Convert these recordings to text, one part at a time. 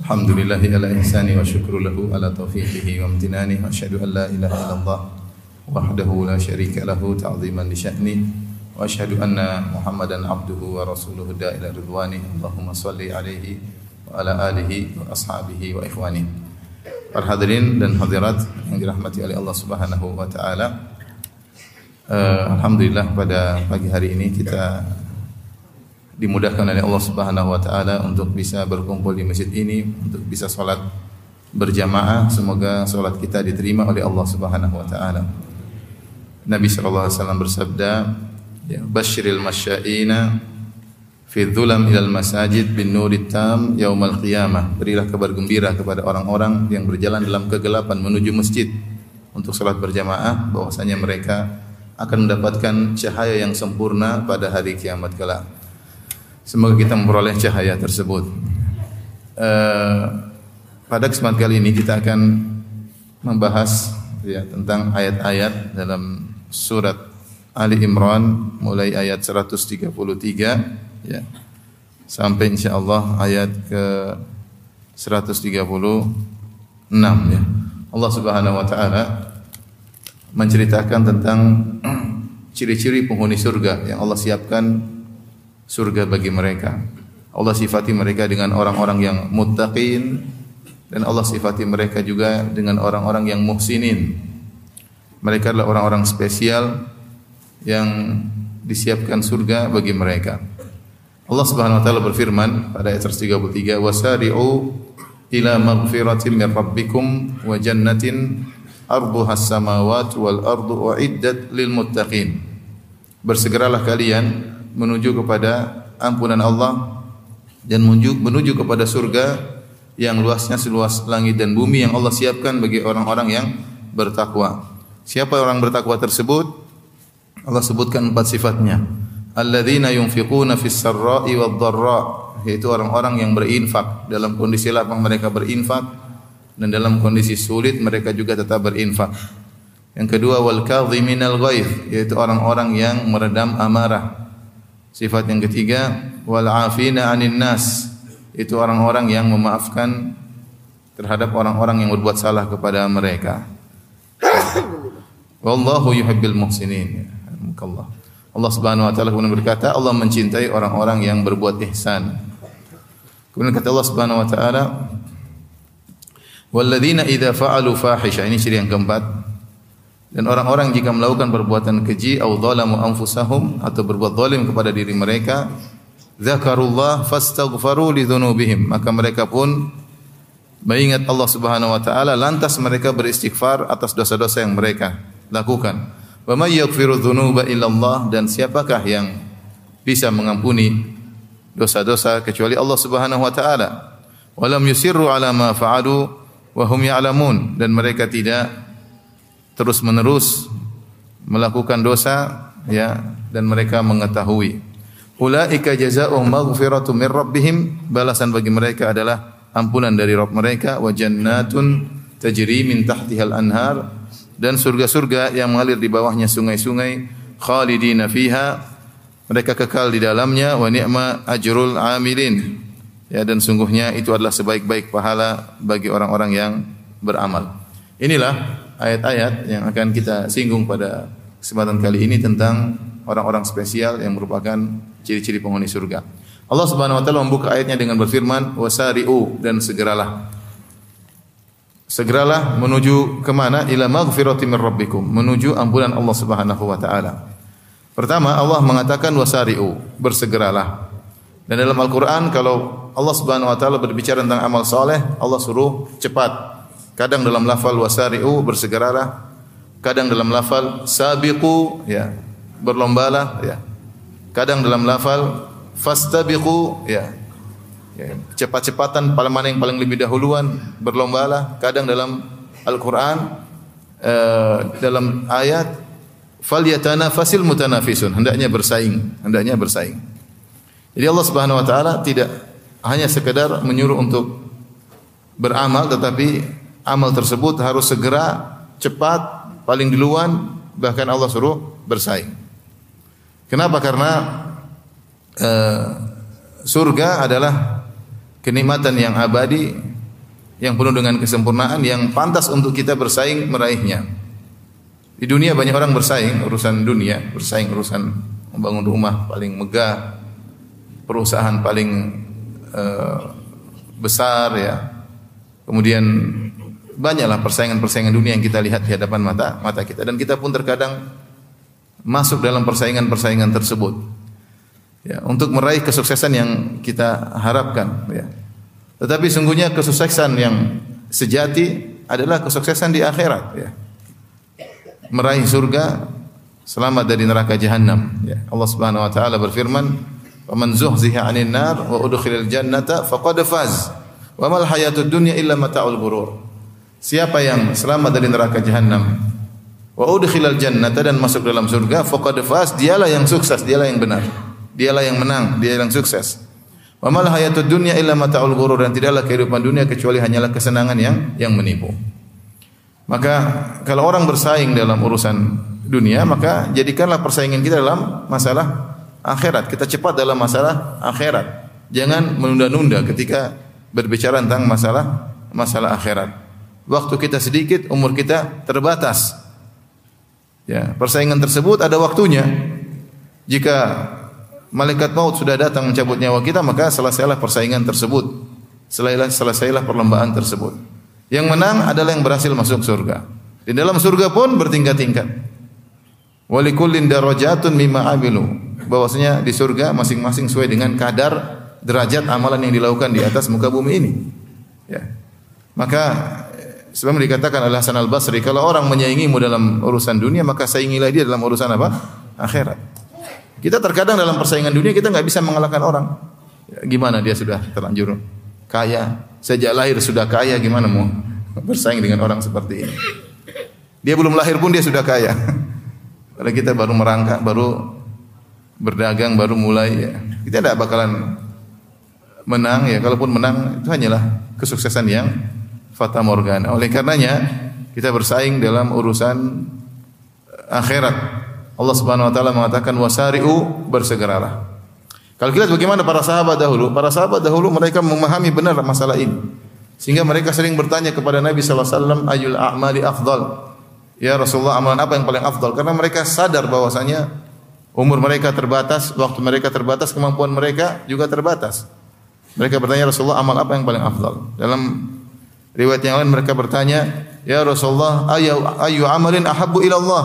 Alhamdulillahi ala ihsani wa syukru lahu ala taufiqihi wa amtinani wa asyhadu an la ilaha illallah wahdahu la syarika lahu ta'ziman li sya'ni wa asyhadu anna Muhammadan abduhu wa rasuluhu da ila ridwani Allahumma salli alaihi wa ala alihi wa ashabihi wa ikhwani. Para hadirin dan hadirat yang dirahmati oleh Allah Subhanahu wa taala. Eh, Alhamdulillah pada pagi hari ini kita dimudahkan oleh Allah Subhanahu wa taala untuk bisa berkumpul di masjid ini untuk bisa salat berjamaah semoga salat kita diterima oleh Allah Subhanahu wa taala. Nabi sallallahu alaihi wasallam bersabda, ya basyiril masyaina fi dhulam ilal masajid bin nurit tam yaumal qiyamah. Berilah kabar gembira kepada orang-orang yang berjalan dalam kegelapan menuju masjid untuk salat berjamaah bahwasanya mereka akan mendapatkan cahaya yang sempurna pada hari kiamat kelak. Semoga kita memperoleh cahaya tersebut. Eh, pada kesempatan kali ini kita akan membahas ya tentang ayat-ayat dalam surat Ali Imran mulai ayat 133 ya sampai insyaallah ayat ke 136 ya. Allah Subhanahu wa taala menceritakan tentang ciri-ciri penghuni surga yang Allah siapkan surga bagi mereka. Allah sifati mereka dengan orang-orang yang muttaqin dan Allah sifati mereka juga dengan orang-orang yang muhsinin. Mereka adalah orang-orang spesial yang disiapkan surga bagi mereka. Allah Subhanahu wa taala berfirman pada ayat 133, "Wasari'u ila maghfiratin min rabbikum wa jannatin arduha samawat wal ardu uiddat lil muttaqin. Bersegeralah kalian menuju kepada ampunan Allah dan menuju, menuju kepada surga yang luasnya seluas langit dan bumi yang Allah siapkan bagi orang-orang yang bertakwa. Siapa orang bertakwa tersebut? Allah sebutkan empat sifatnya. Alladzina yunfiquna fis sarra'i wad dharra, yaitu orang-orang yang berinfak dalam kondisi lapang mereka berinfak dan dalam kondisi sulit mereka juga tetap berinfak. Yang kedua wal kadhiminal ghaidh yaitu orang-orang yang meredam amarah. Sifat yang ketiga wal afina 'anil nas itu orang-orang yang memaafkan terhadap orang-orang yang berbuat salah kepada mereka. Wallahu yuhibbil muhsinin. Allah. Allah Subhanahu wa taala kemudian berkata Allah mencintai orang-orang yang berbuat ihsan. Kemudian kata Allah Subhanahu wa taala Walladzina idza fa'alu fahisha ini ciri yang keempat. Dan orang-orang jika melakukan perbuatan keji atau zalamu anfusahum atau berbuat zalim kepada diri mereka, dzakarullah fastaghfaru li maka mereka pun mengingat Allah Subhanahu wa taala lantas mereka beristighfar atas dosa-dosa yang mereka lakukan. Wa may yaghfiru dzunuba illallah dan siapakah yang bisa mengampuni dosa-dosa kecuali Allah Subhanahu wa taala. Walam yusirru ala ma fa'alu wa hum ya'lamun dan mereka tidak terus-menerus melakukan dosa ya dan mereka mengetahui. Ulaika jazaohum maghfiratu min rabbihim. Balasan bagi mereka adalah ampunan dari Rabb mereka. Wa jannatun tajri min tahtihal anhar. Dan surga-surga yang mengalir di bawahnya sungai-sungai khalidina fiha. Mereka kekal di dalamnya. Wa ni'ma ajrul amilin. Ya dan sungguhnya itu adalah sebaik-baik pahala bagi orang-orang yang beramal. Inilah ayat-ayat yang akan kita singgung pada kesempatan kali ini tentang orang-orang spesial yang merupakan ciri-ciri penghuni surga. Allah Subhanahu wa taala membuka ayatnya dengan berfirman, "Wasari'u" dan segeralah. Segeralah menuju ke mana? Ila maghfirati min rabbikum, menuju ampunan Allah Subhanahu wa taala. Pertama, Allah mengatakan wasari'u, bersegeralah. Dan dalam Al-Qur'an kalau Allah Subhanahu wa taala berbicara tentang amal soleh, Allah suruh cepat. Kadang dalam lafal wasari'u bersegeralah, kadang dalam lafal sabiqu ya, berlombalah ya. Kadang dalam lafal fastabiqu ya. ya cepat-cepatan paling mana yang paling lebih dahuluan berlombalah. Kadang dalam Al-Qur'an eh, dalam ayat falyatanafasil mutanafisun hendaknya bersaing, hendaknya bersaing. Jadi Allah Subhanahu wa taala tidak hanya sekedar menyuruh untuk beramal tetapi amal tersebut harus segera, cepat, paling duluan bahkan Allah suruh bersaing. Kenapa? Karena uh, surga adalah kenikmatan yang abadi yang penuh dengan kesempurnaan yang pantas untuk kita bersaing meraihnya. Di dunia banyak orang bersaing urusan dunia, bersaing urusan membangun rumah paling megah, perusahaan paling uh, besar ya. Kemudian banyaklah persaingan-persaingan dunia yang kita lihat di hadapan mata mata kita dan kita pun terkadang masuk dalam persaingan-persaingan tersebut. Ya, untuk meraih kesuksesan yang kita harapkan ya. Tetapi sungguhnya kesuksesan yang sejati adalah kesuksesan di akhirat ya meraih surga selamat dari neraka jahanam ya Allah Subhanahu wa taala berfirman "Faman zuhziha 'anil nar wa udkhilal jannata faqad faz wa mal hayatud dunya illa mata'ul ghurur." Siapa yang selamat dari neraka jahanam wa udkhilal jannata dan masuk dalam surga faqad faz dialah yang sukses dialah yang benar dialah yang menang dia yang sukses wa mal hayatud dunya illa mata'ul ghurur dan tidaklah kehidupan dunia kecuali hanyalah kesenangan yang yang menipu maka kalau orang bersaing dalam urusan dunia, maka jadikanlah persaingan kita dalam masalah akhirat. Kita cepat dalam masalah akhirat. Jangan menunda-nunda ketika berbicara tentang masalah masalah akhirat. Waktu kita sedikit, umur kita terbatas. Ya, persaingan tersebut ada waktunya. Jika malaikat maut sudah datang mencabut nyawa kita, maka selesailah persaingan tersebut. Selesailah selesailah perlombaan tersebut. Yang menang adalah yang berhasil masuk surga. Di dalam surga pun bertingkat-tingkat. Walikullin darajatun mimma amilu. Bahwasanya di surga masing-masing sesuai dengan kadar derajat amalan yang dilakukan di atas muka bumi ini. Ya. Maka sebab dikatakan oleh Hasan Al-Basri kalau orang menyaingimu dalam urusan dunia maka saingilah dia dalam urusan apa? akhirat. Kita terkadang dalam persaingan dunia kita nggak bisa mengalahkan orang. Gimana dia sudah terlanjur kaya, sejak lahir sudah kaya gimana mau bersaing dengan orang seperti ini? Dia belum lahir pun dia sudah kaya. Kalau kita baru merangkak, baru berdagang, baru mulai ya. Kita tidak bakalan menang ya. Kalaupun menang itu hanyalah kesuksesan yang fata morgana. Oleh karenanya kita bersaing dalam urusan akhirat. Allah Subhanahu wa taala mengatakan wasari'u bersegeralah. Kalau kita lihat bagaimana para sahabat dahulu, para sahabat dahulu mereka memahami benar masalah ini. Sehingga mereka sering bertanya kepada Nabi sallallahu alaihi wasallam ayul a'mali afdal. Ya Rasulullah amalan apa yang paling afdal? Karena mereka sadar bahwasanya umur mereka terbatas, waktu mereka terbatas, kemampuan mereka juga terbatas. Mereka bertanya Rasulullah amal apa yang paling afdal? Dalam riwayat yang lain mereka bertanya, "Ya Rasulullah, ayu ayu amalin ahabbu ila Allah?"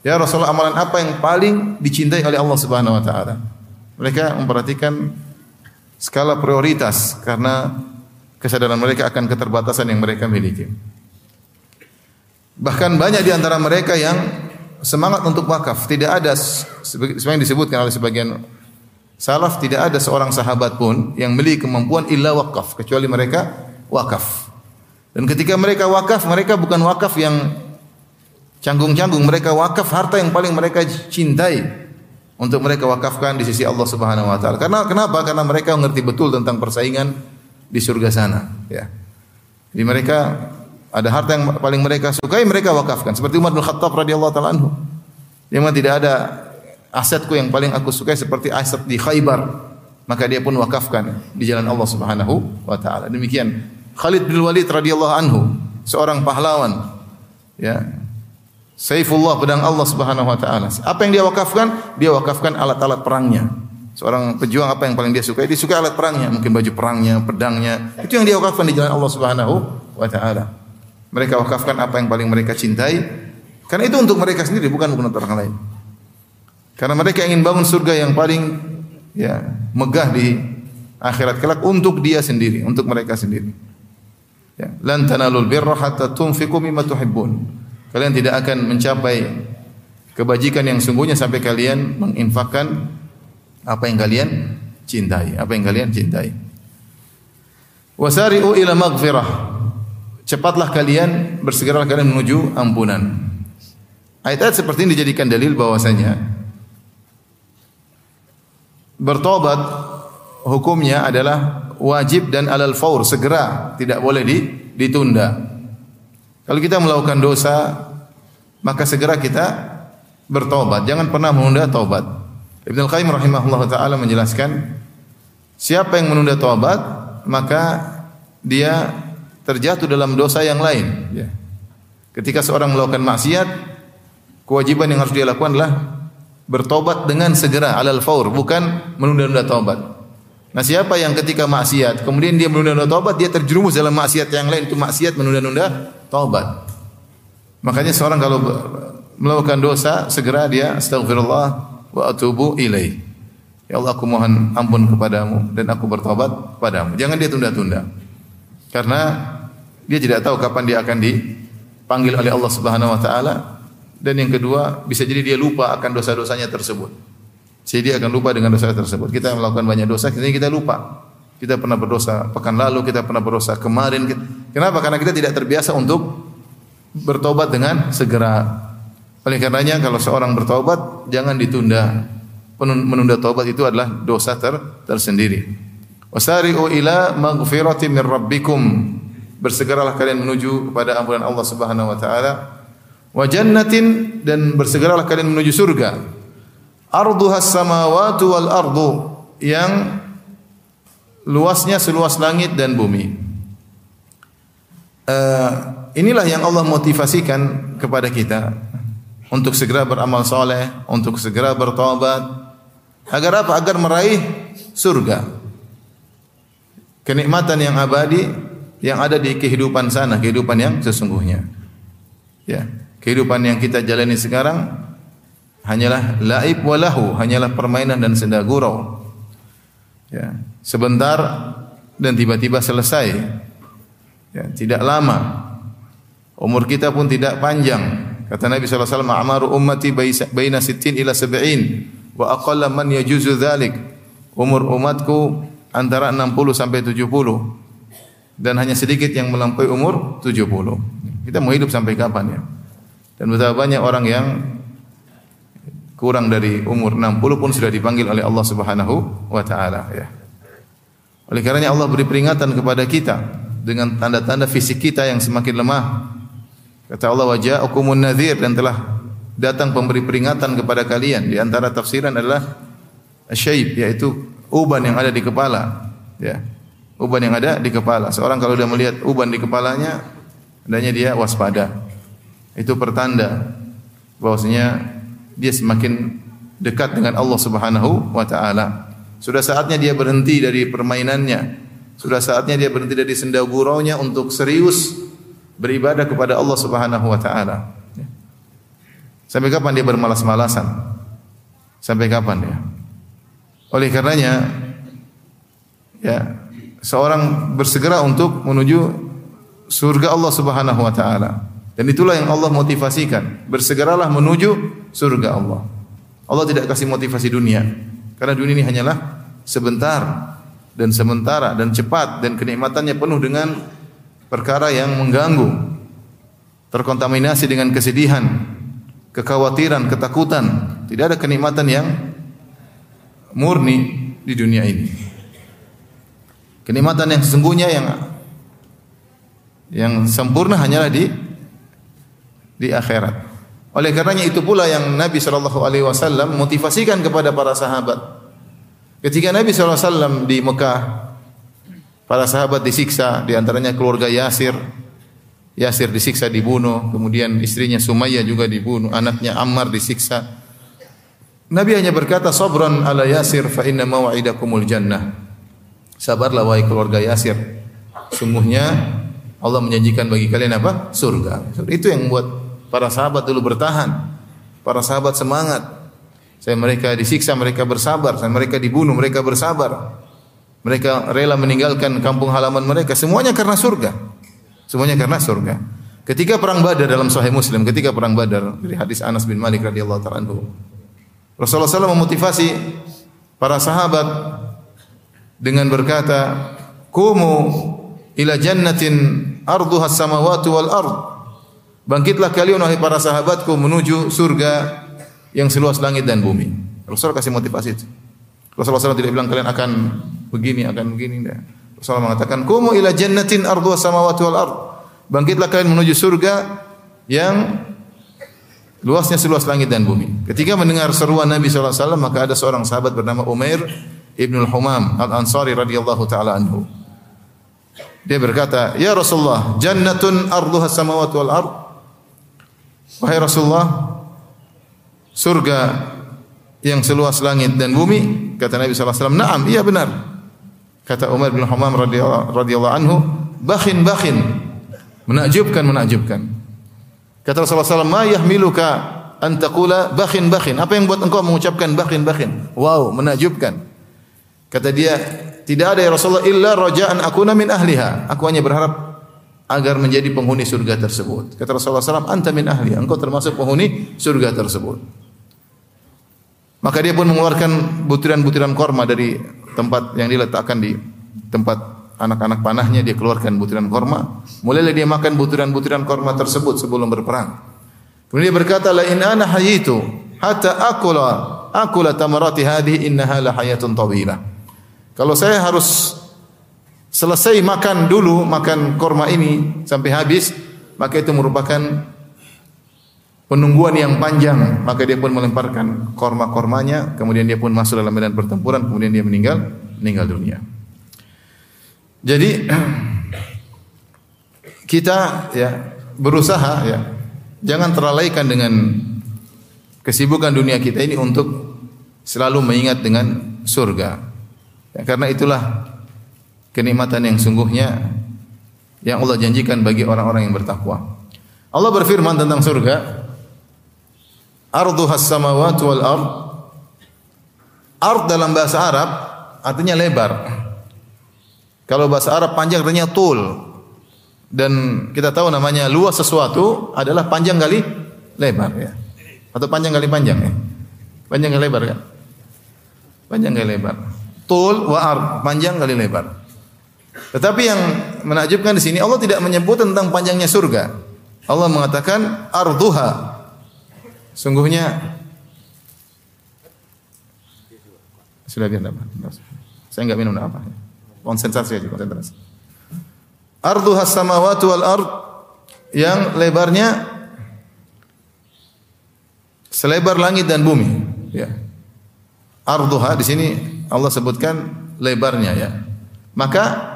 Ya Rasulullah, amalan apa yang paling dicintai oleh Allah Subhanahu wa taala? Mereka memperhatikan skala prioritas karena kesadaran mereka akan keterbatasan yang mereka miliki. Bahkan banyak di antara mereka yang semangat untuk wakaf. Tidak ada sebagian disebutkan oleh sebagian salaf tidak ada seorang sahabat pun yang memiliki kemampuan illa wakaf kecuali mereka wakaf. Dan ketika mereka wakaf, mereka bukan wakaf yang canggung-canggung, mereka wakaf harta yang paling mereka cintai untuk mereka wakafkan di sisi Allah Subhanahu wa taala. Karena kenapa? Karena mereka mengerti betul tentang persaingan di surga sana, ya. Jadi mereka ada harta yang paling mereka sukai mereka wakafkan. Seperti Umar bin Khattab radhiyallahu taala anhu. Memang tidak ada asetku yang paling aku sukai seperti aset di Khaybar. Maka dia pun wakafkan di jalan Allah Subhanahu wa taala. Demikian Khalid bin Walid radhiyallahu anhu, seorang pahlawan ya, Saifullah pedang Allah Subhanahu wa taala. Apa yang dia wakafkan? Dia wakafkan alat-alat perangnya. Seorang pejuang apa yang paling dia sukai? Dia suka alat perangnya, mungkin baju perangnya, pedangnya. Itu yang dia wakafkan di jalan Allah Subhanahu wa taala. Mereka wakafkan apa yang paling mereka cintai. Karena itu untuk mereka sendiri bukan untuk orang lain. Karena mereka ingin bangun surga yang paling ya megah di akhirat kelak untuk dia sendiri, untuk mereka sendiri. Ya, lan tanalul birra hatta tunfiqu mimma tuhibbun. Kalian tidak akan mencapai kebajikan yang sungguhnya sampai kalian menginfakkan apa yang kalian cintai, apa yang kalian cintai. Wasari'u ila maghfirah. cepatlah kalian bersegeralah kalian menuju ampunan. Ayat-ayat seperti ini dijadikan dalil bahwasanya bertobat hukumnya adalah wajib dan alal faur segera, tidak boleh ditunda. Kalau kita melakukan dosa, maka segera kita bertobat. Jangan pernah menunda taubat. Ibnu Qayyim rahimahullah taala menjelaskan siapa yang menunda taubat maka dia terjatuh dalam dosa yang lain. Ya. Ketika seorang melakukan maksiat, kewajiban yang harus dia lakukan adalah bertobat dengan segera alal faur, bukan menunda-nunda taubat. Nah, siapa yang ketika maksiat, kemudian dia menunda-nunda taubat, dia terjerumus dalam maksiat yang lain, itu maksiat menunda-nunda taubat. Makanya seorang kalau melakukan dosa, segera dia astagfirullah wa atubu ilaih. Ya Allah, aku mohon ampun kepadamu dan aku bertobat padamu. Jangan dia tunda-tunda. Karena dia tidak tahu kapan dia akan dipanggil oleh Allah Subhanahu wa taala dan yang kedua, bisa jadi dia lupa akan dosa-dosanya tersebut. Jadi dia akan lupa dengan dosa tersebut. Kita melakukan banyak dosa, kemudian kita lupa. Kita pernah berdosa pekan lalu, kita pernah berdosa kemarin. Kenapa? Karena kita tidak terbiasa untuk bertobat dengan segera. Oleh karenanya kalau seorang bertobat jangan ditunda. Menunda tobat itu adalah dosa ter tersendiri. Wasari'u ila maghfirati min rabbikum. Bersegeralah kalian menuju kepada ampunan Allah Subhanahu wa taala wa jannatin dan bersegeralah kalian menuju surga. Arduha samawati wal ardu yang luasnya seluas langit dan bumi. Uh, inilah yang Allah motivasikan kepada kita untuk segera beramal soleh, untuk segera bertobat. Agar apa? Agar meraih surga. Kenikmatan yang abadi yang ada di kehidupan sana, kehidupan yang sesungguhnya. Ya. Kehidupan yang kita jalani sekarang hanyalah laib walahu, hanyalah permainan dan senda gurau. Ya, sebentar dan tiba-tiba selesai. Ya, tidak lama. Umur kita pun tidak panjang. Kata Nabi sallallahu alaihi wasallam, "Amaru ummati baina sittin ila sab'in wa aqalla man yajuzu dzalik." Umur umatku antara 60 sampai 70 dan hanya sedikit yang melampaui umur 70. Kita mau hidup sampai kapan ya? Dan betapa banyak orang yang kurang dari umur 60 pun sudah dipanggil oleh Allah Subhanahu wa taala ya. Oleh karenanya Allah beri peringatan kepada kita dengan tanda-tanda fisik kita yang semakin lemah. Kata Allah waja'ukumun nadhir dan telah datang pemberi peringatan kepada kalian. Di antara tafsiran adalah syaib yaitu uban yang ada di kepala. Ya. Uban yang ada di kepala. Seorang kalau sudah melihat uban di kepalanya, hendaknya dia waspada. Itu pertanda bahwasanya dia semakin dekat dengan Allah Subhanahu wa taala. Sudah saatnya dia berhenti dari permainannya. Sudah saatnya dia berhenti dari senda guraunya untuk serius beribadah kepada Allah Subhanahu wa taala. Sampai kapan dia bermalas-malasan? Sampai kapan ya? Oleh karenanya ya, seorang bersegera untuk menuju surga Allah Subhanahu wa taala. Dan itulah yang Allah motivasikan. Bersegeralah menuju surga Allah. Allah tidak kasih motivasi dunia. Karena dunia ini hanyalah sebentar dan sementara dan cepat dan kenikmatannya penuh dengan perkara yang mengganggu. Terkontaminasi dengan kesedihan, kekhawatiran, ketakutan. Tidak ada kenikmatan yang murni di dunia ini. Kenikmatan yang sesungguhnya yang yang sempurna hanyalah di di akhirat. Oleh karenanya itu pula yang Nabi sallallahu alaihi wasallam motivasikan kepada para sahabat. Ketika Nabi sallallahu alaihi wasallam di Mekah, para sahabat disiksa, di antaranya keluarga Yasir. Yasir disiksa dibunuh, kemudian istrinya Sumayyah juga dibunuh, anaknya Ammar disiksa. Nabi hanya berkata, "Sabran ala Yasir fa inna maw'idakumul jannah." Sabarlah wahai keluarga Yasir. Sungguhnya Allah menjanjikan bagi kalian apa? Surga. Itu yang membuat Para sahabat dulu bertahan. Para sahabat semangat. Saya mereka disiksa, mereka bersabar. Saya mereka dibunuh, mereka bersabar. Mereka rela meninggalkan kampung halaman mereka. Semuanya karena surga. Semuanya karena surga. Ketika perang Badar dalam Sahih Muslim, ketika perang Badar dari hadis Anas bin Malik radhiyallahu taala anhu. Rasulullah SAW memotivasi para sahabat dengan berkata, "Kumu ila jannatin arduha samawati wal ard. Bangkitlah kalian wahai para sahabatku menuju surga yang seluas langit dan bumi. Rasulullah kasih motivasi itu. Rasulullah SAW tidak bilang kalian akan begini, akan begini. Tidak. Rasulullah mengatakan, Kumu ila jannatin arduha samawati wal ard. Bangkitlah kalian menuju surga yang luasnya seluas langit dan bumi. Ketika mendengar seruan Nabi SAW, maka ada seorang sahabat bernama Umair Ibn al-Humam al-Ansari radhiyallahu taala anhu. Dia berkata, "Ya Rasulullah, jannatun arduha samawati wal ard." Wahai Rasulullah, surga yang seluas langit dan bumi? Kata Nabi sallallahu alaihi wasallam, "Na'am, iya benar." Kata Umar bin Humam radhiyallahu anhu, "Bakhin bakhin." Menakjubkan, menakjubkan. Kata Rasulullah SAW, "Ma yahmiluka an taqula bakhin bakhin?" Apa yang buat engkau mengucapkan bakhin bakhin? Wow, menakjubkan. Kata dia, tidak ada ya Rasulullah illa raja'an akuna min ahliha. Aku hanya berharap agar menjadi penghuni surga tersebut. Kata Rasulullah SAW, anta min ahli, engkau termasuk penghuni surga tersebut. Maka dia pun mengeluarkan butiran-butiran korma dari tempat yang diletakkan di tempat anak-anak panahnya, dia keluarkan butiran korma. Mulailah dia makan butiran-butiran korma tersebut sebelum berperang. Kemudian dia berkata, la in ana hayitu hatta akula akula tamarati hadhihi innaha la hayatun tawilah. Kalau saya harus selesai makan dulu makan korma ini sampai habis, maka itu merupakan penungguan yang panjang. Maka dia pun melemparkan korma-kormanya, kemudian dia pun masuk dalam medan pertempuran, kemudian dia meninggal meninggal dunia. Jadi kita ya berusaha ya jangan terlalaikan dengan kesibukan dunia kita ini untuk selalu mengingat dengan surga. Ya, karena itulah kenikmatan yang sungguhnya yang Allah janjikan bagi orang-orang yang bertakwa. Allah berfirman tentang surga, "Arduha samawati wal ard." Ard dalam bahasa Arab artinya lebar. Kalau bahasa Arab panjang artinya tul. Dan kita tahu namanya luas sesuatu adalah panjang kali lebar ya. Atau panjang kali panjang ya. Panjang kali lebar kan? Panjang kali lebar tul wa ard, panjang kali lebar. Tetapi yang menakjubkan di sini Allah tidak menyebut tentang panjangnya surga. Allah mengatakan arduha. Sungguhnya sudah biar apa? Saya enggak minum apa. Konsentrasi aja, konsentrasi. Arduha samawati wal ard yang lebarnya selebar langit dan bumi, ya. Arduha di sini Allah sebutkan lebarnya ya. Maka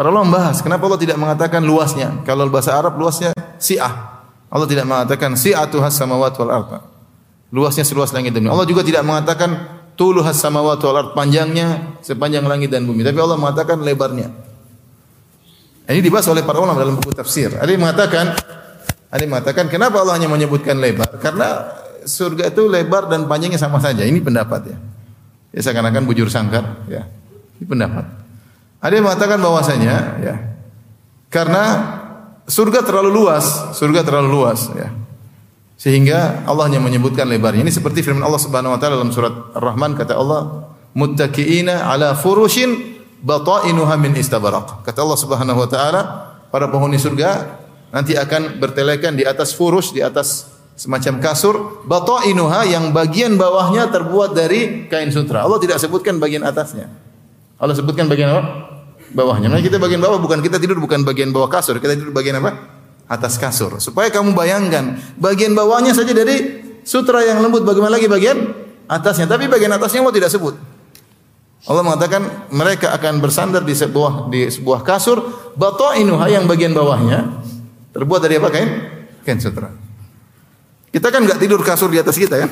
para ulama membahas kenapa Allah tidak mengatakan luasnya. Kalau bahasa Arab luasnya si'ah. Allah tidak mengatakan si'atu has samawati wal ardh. Luasnya seluas langit dan bumi. Allah juga tidak mengatakan tulu has samawati wal ardh panjangnya sepanjang langit dan bumi. Tapi Allah mengatakan lebarnya. Ini dibahas oleh para ulama dalam buku tafsir. Ada yang mengatakan ada yang mengatakan kenapa Allah hanya menyebutkan lebar? Karena surga itu lebar dan panjangnya sama saja. Ini pendapat ya. Ya seakan-akan bujur sangkar, ya. Ini pendapat. Ada yang mengatakan bahwasanya ya karena surga terlalu luas, surga terlalu luas ya. Sehingga Allah hanya menyebutkan lebarnya. Ini seperti firman Allah Subhanahu wa taala dalam surat Ar-Rahman kata Allah, "Muttaqiina ala furushin batainuha min istabaraq." Kata Allah Subhanahu wa taala, para penghuni surga nanti akan bertelekan di atas furus, di atas semacam kasur batainuha yang bagian bawahnya terbuat dari kain sutra. Allah tidak sebutkan bagian atasnya. Allah sebutkan bagian apa? Bawahnya. Nah, kita bagian bawah bukan kita tidur bukan bagian bawah kasur, kita tidur bagian apa? Atas kasur. Supaya kamu bayangkan bagian bawahnya saja dari sutra yang lembut bagaimana lagi bagian atasnya. Tapi bagian atasnya Allah tidak sebut. Allah mengatakan mereka akan bersandar di sebuah di sebuah kasur batainuha yang bagian bawahnya terbuat dari apa kain? Kain sutra. Kita kan nggak tidur kasur di atas kita kan?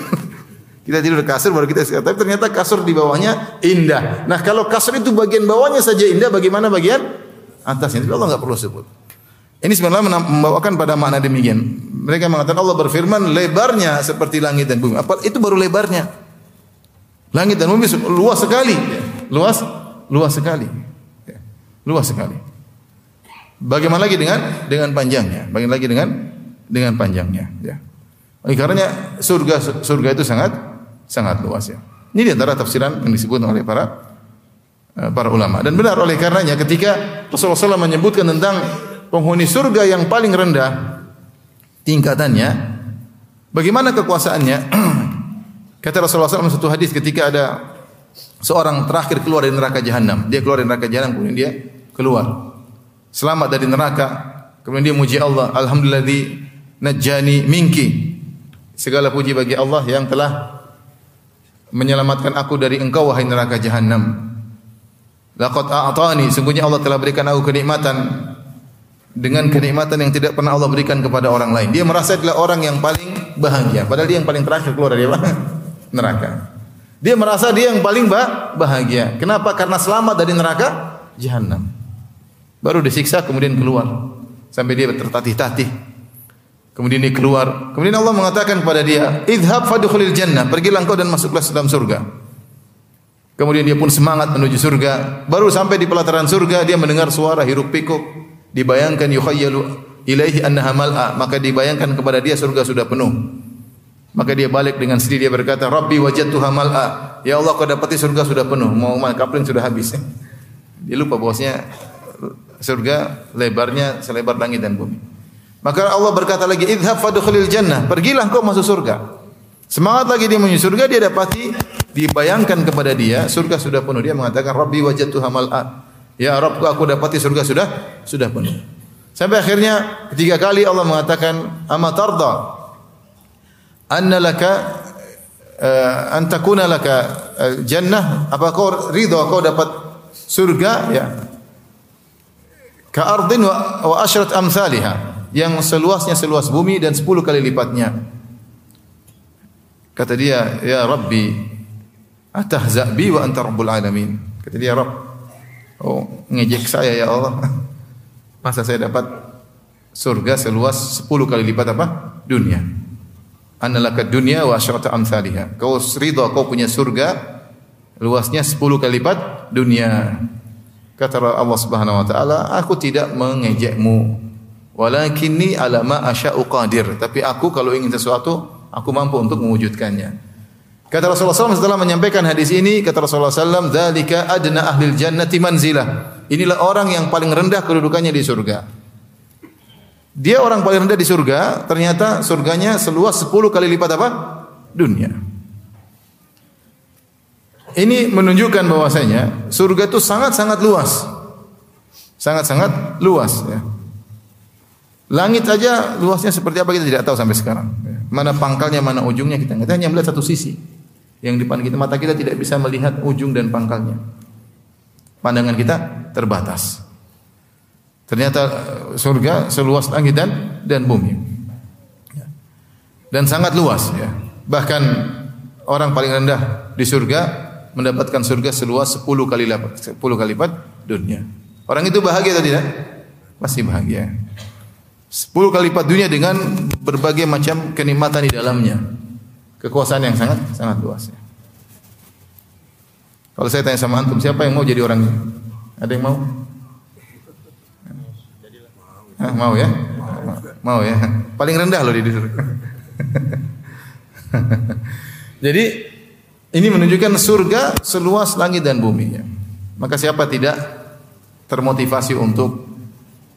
Kita tidur kasur baru kita tapi ternyata kasur di bawahnya indah. Nah kalau kasur itu bagian bawahnya saja indah, bagaimana bagian atasnya? Itu Allah nggak perlu sebut. Ini sebenarnya membawakan pada makna demikian. Mereka mengatakan Allah berfirman lebarnya seperti langit dan bumi. Apa itu baru lebarnya? Langit dan bumi luas sekali, luas, luas sekali, luas sekali. Bagaimana lagi dengan dengan panjangnya? Bagaimana lagi dengan dengan panjangnya? Ya. Oleh surga surga itu sangat sangat luas ya. Ini di antara tafsiran yang disebut oleh para eh, para ulama. Dan benar oleh karenanya ketika Rasulullah SAW menyebutkan tentang penghuni surga yang paling rendah tingkatannya. Bagaimana kekuasaannya? Kata Rasulullah SAW satu hadis ketika ada seorang terakhir keluar dari neraka jahanam. Dia keluar dari neraka jahanam kemudian dia keluar. Selamat dari neraka. Kemudian dia muji Allah. Alhamdulillah di najjani minki. Segala puji bagi Allah yang telah menyelamatkan aku dari engkau wahai neraka jahanam. Laqad a'tani, sungguhnya Allah telah berikan aku kenikmatan dengan kenikmatan yang tidak pernah Allah berikan kepada orang lain. Dia merasa adalah orang yang paling bahagia, padahal dia yang paling terakhir keluar dari neraka. Dia merasa dia yang paling bahagia. Kenapa? Karena selamat dari neraka jahanam. Baru disiksa kemudian keluar sampai dia tertatih-tatih. Kemudian dia keluar. Kemudian Allah mengatakan kepada dia, "Idhab fadkhulil jannah." Pergilah engkau dan masuklah dalam surga. Kemudian dia pun semangat menuju surga. Baru sampai di pelataran surga dia mendengar suara hiruk pikuk. Dibayangkan yukhayyalu ilaihi annaha mal'a. Maka dibayangkan kepada dia surga sudah penuh. Maka dia balik dengan sedih dia berkata, "Rabbi wajadtuha mal'a." Ya Allah, kau dapati surga sudah penuh. Mau kapling sudah habis. Dia lupa bahwasanya surga lebarnya selebar langit dan bumi. Maka Allah berkata lagi, "Idhab fadkhulil jannah." Pergilah kau masuk surga. Semangat lagi dia menuju surga, dia dapati dibayangkan kepada dia surga sudah penuh. Dia mengatakan, "Rabbi wajadtu hamal'a." Ya Rabbku aku dapati surga sudah sudah penuh. Sampai akhirnya ketiga kali Allah mengatakan, "Ama tarda anna laka uh, laka uh, jannah?" Apa kau ridha kau dapat surga ya? Ka ardin wa, wa asyrat amsalha yang seluasnya seluas bumi dan sepuluh kali lipatnya. Kata dia, "Ya Rabbi, atahza bi wa anta rabbul alamin." Kata dia, "Rabb, oh ngejek saya ya Allah. Masa saya dapat surga seluas 10 kali lipat apa? Dunia. Annalaka dunya wa asyrata amsalha. Kau ridha kau punya surga luasnya 10 kali lipat dunia. Kata Allah Subhanahu wa taala, aku tidak mengejekmu. Walakinni ala ma asya'u qadir. Tapi aku kalau ingin sesuatu Aku mampu untuk mewujudkannya. Kata Rasulullah SAW setelah menyampaikan hadis ini, kata Rasulullah SAW, "Dzalika adna ahlil jannati manzilah." Inilah orang yang paling rendah kedudukannya di surga. Dia orang paling rendah di surga, ternyata surganya seluas 10 kali lipat apa? Dunia. Ini menunjukkan bahwasanya surga itu sangat-sangat luas. Sangat-sangat luas ya. Langit aja luasnya seperti apa kita tidak tahu sampai sekarang. Mana pangkalnya, mana ujungnya kita nggak hanya melihat satu sisi. Yang di depan kita mata kita tidak bisa melihat ujung dan pangkalnya. Pandangan kita terbatas. Ternyata eh, surga seluas langit dan dan bumi. Ya. Dan sangat luas ya. Bahkan orang paling rendah di surga mendapatkan surga seluas 10 kali lipat 10 kali lipat dunia. Orang itu bahagia atau tidak? Pasti bahagia. 10 kali lipat dunia dengan berbagai macam kenikmatan di dalamnya. Kekuasaan yang sangat sangat luas. Kalau saya tanya sama antum, siapa yang mau jadi orang? Ada yang mau? Hah, mau ya? Mau ya? Paling rendah loh di surga. jadi ini menunjukkan surga seluas langit dan bumi. Maka siapa tidak termotivasi untuk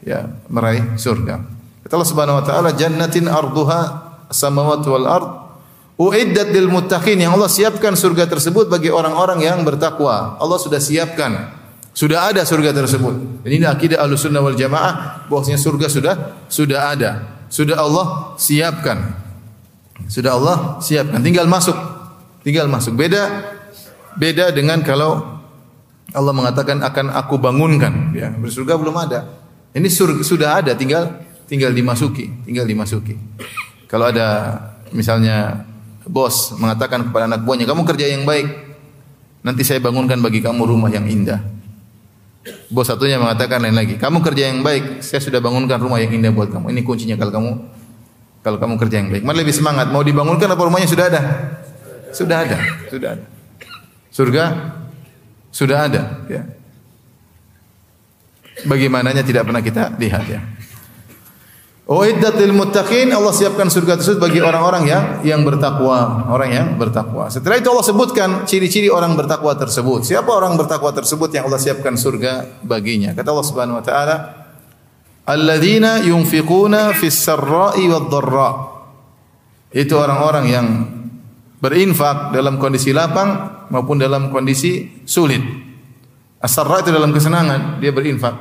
ya meraih surga? Kata Allah Subhanahu wa taala, "Jannatin arduha samawati wal ard uiddat lil muttaqin." Yang Allah siapkan surga tersebut bagi orang-orang yang bertakwa. Allah sudah siapkan. Sudah ada surga tersebut. Ini akidah Ahlussunnah wal Jamaah bahwasanya surga sudah sudah ada. Sudah Allah siapkan. Sudah Allah siapkan. Tinggal masuk. Tinggal masuk. Beda beda dengan kalau Allah mengatakan akan aku bangunkan ya. Bersurga belum ada. Ini surga, sudah ada tinggal tinggal dimasuki, tinggal dimasuki. Kalau ada misalnya bos mengatakan kepada anak buahnya, kamu kerja yang baik, nanti saya bangunkan bagi kamu rumah yang indah. Bos satunya mengatakan lain lagi, kamu kerja yang baik, saya sudah bangunkan rumah yang indah buat kamu. Ini kuncinya kalau kamu kalau kamu kerja yang baik. Mana lebih semangat? Mau dibangunkan apa rumahnya sudah ada? Sudah ada, sudah ada. Surga sudah ada, ya. Bagaimananya tidak pernah kita lihat ya. Lil muttaqin Allah siapkan surga tersebut bagi orang-orang yang yang bertakwa, orang yang bertakwa. Setelah itu Allah sebutkan ciri-ciri orang bertakwa tersebut. Siapa orang bertakwa tersebut yang Allah siapkan surga baginya? Kata Allah Subhanahu wa taala, Alladzina yunfiquna fis sarra'i wad dharra. Itu orang-orang yang berinfak dalam kondisi lapang maupun dalam kondisi sulit. As-sarra itu dalam kesenangan dia berinfak.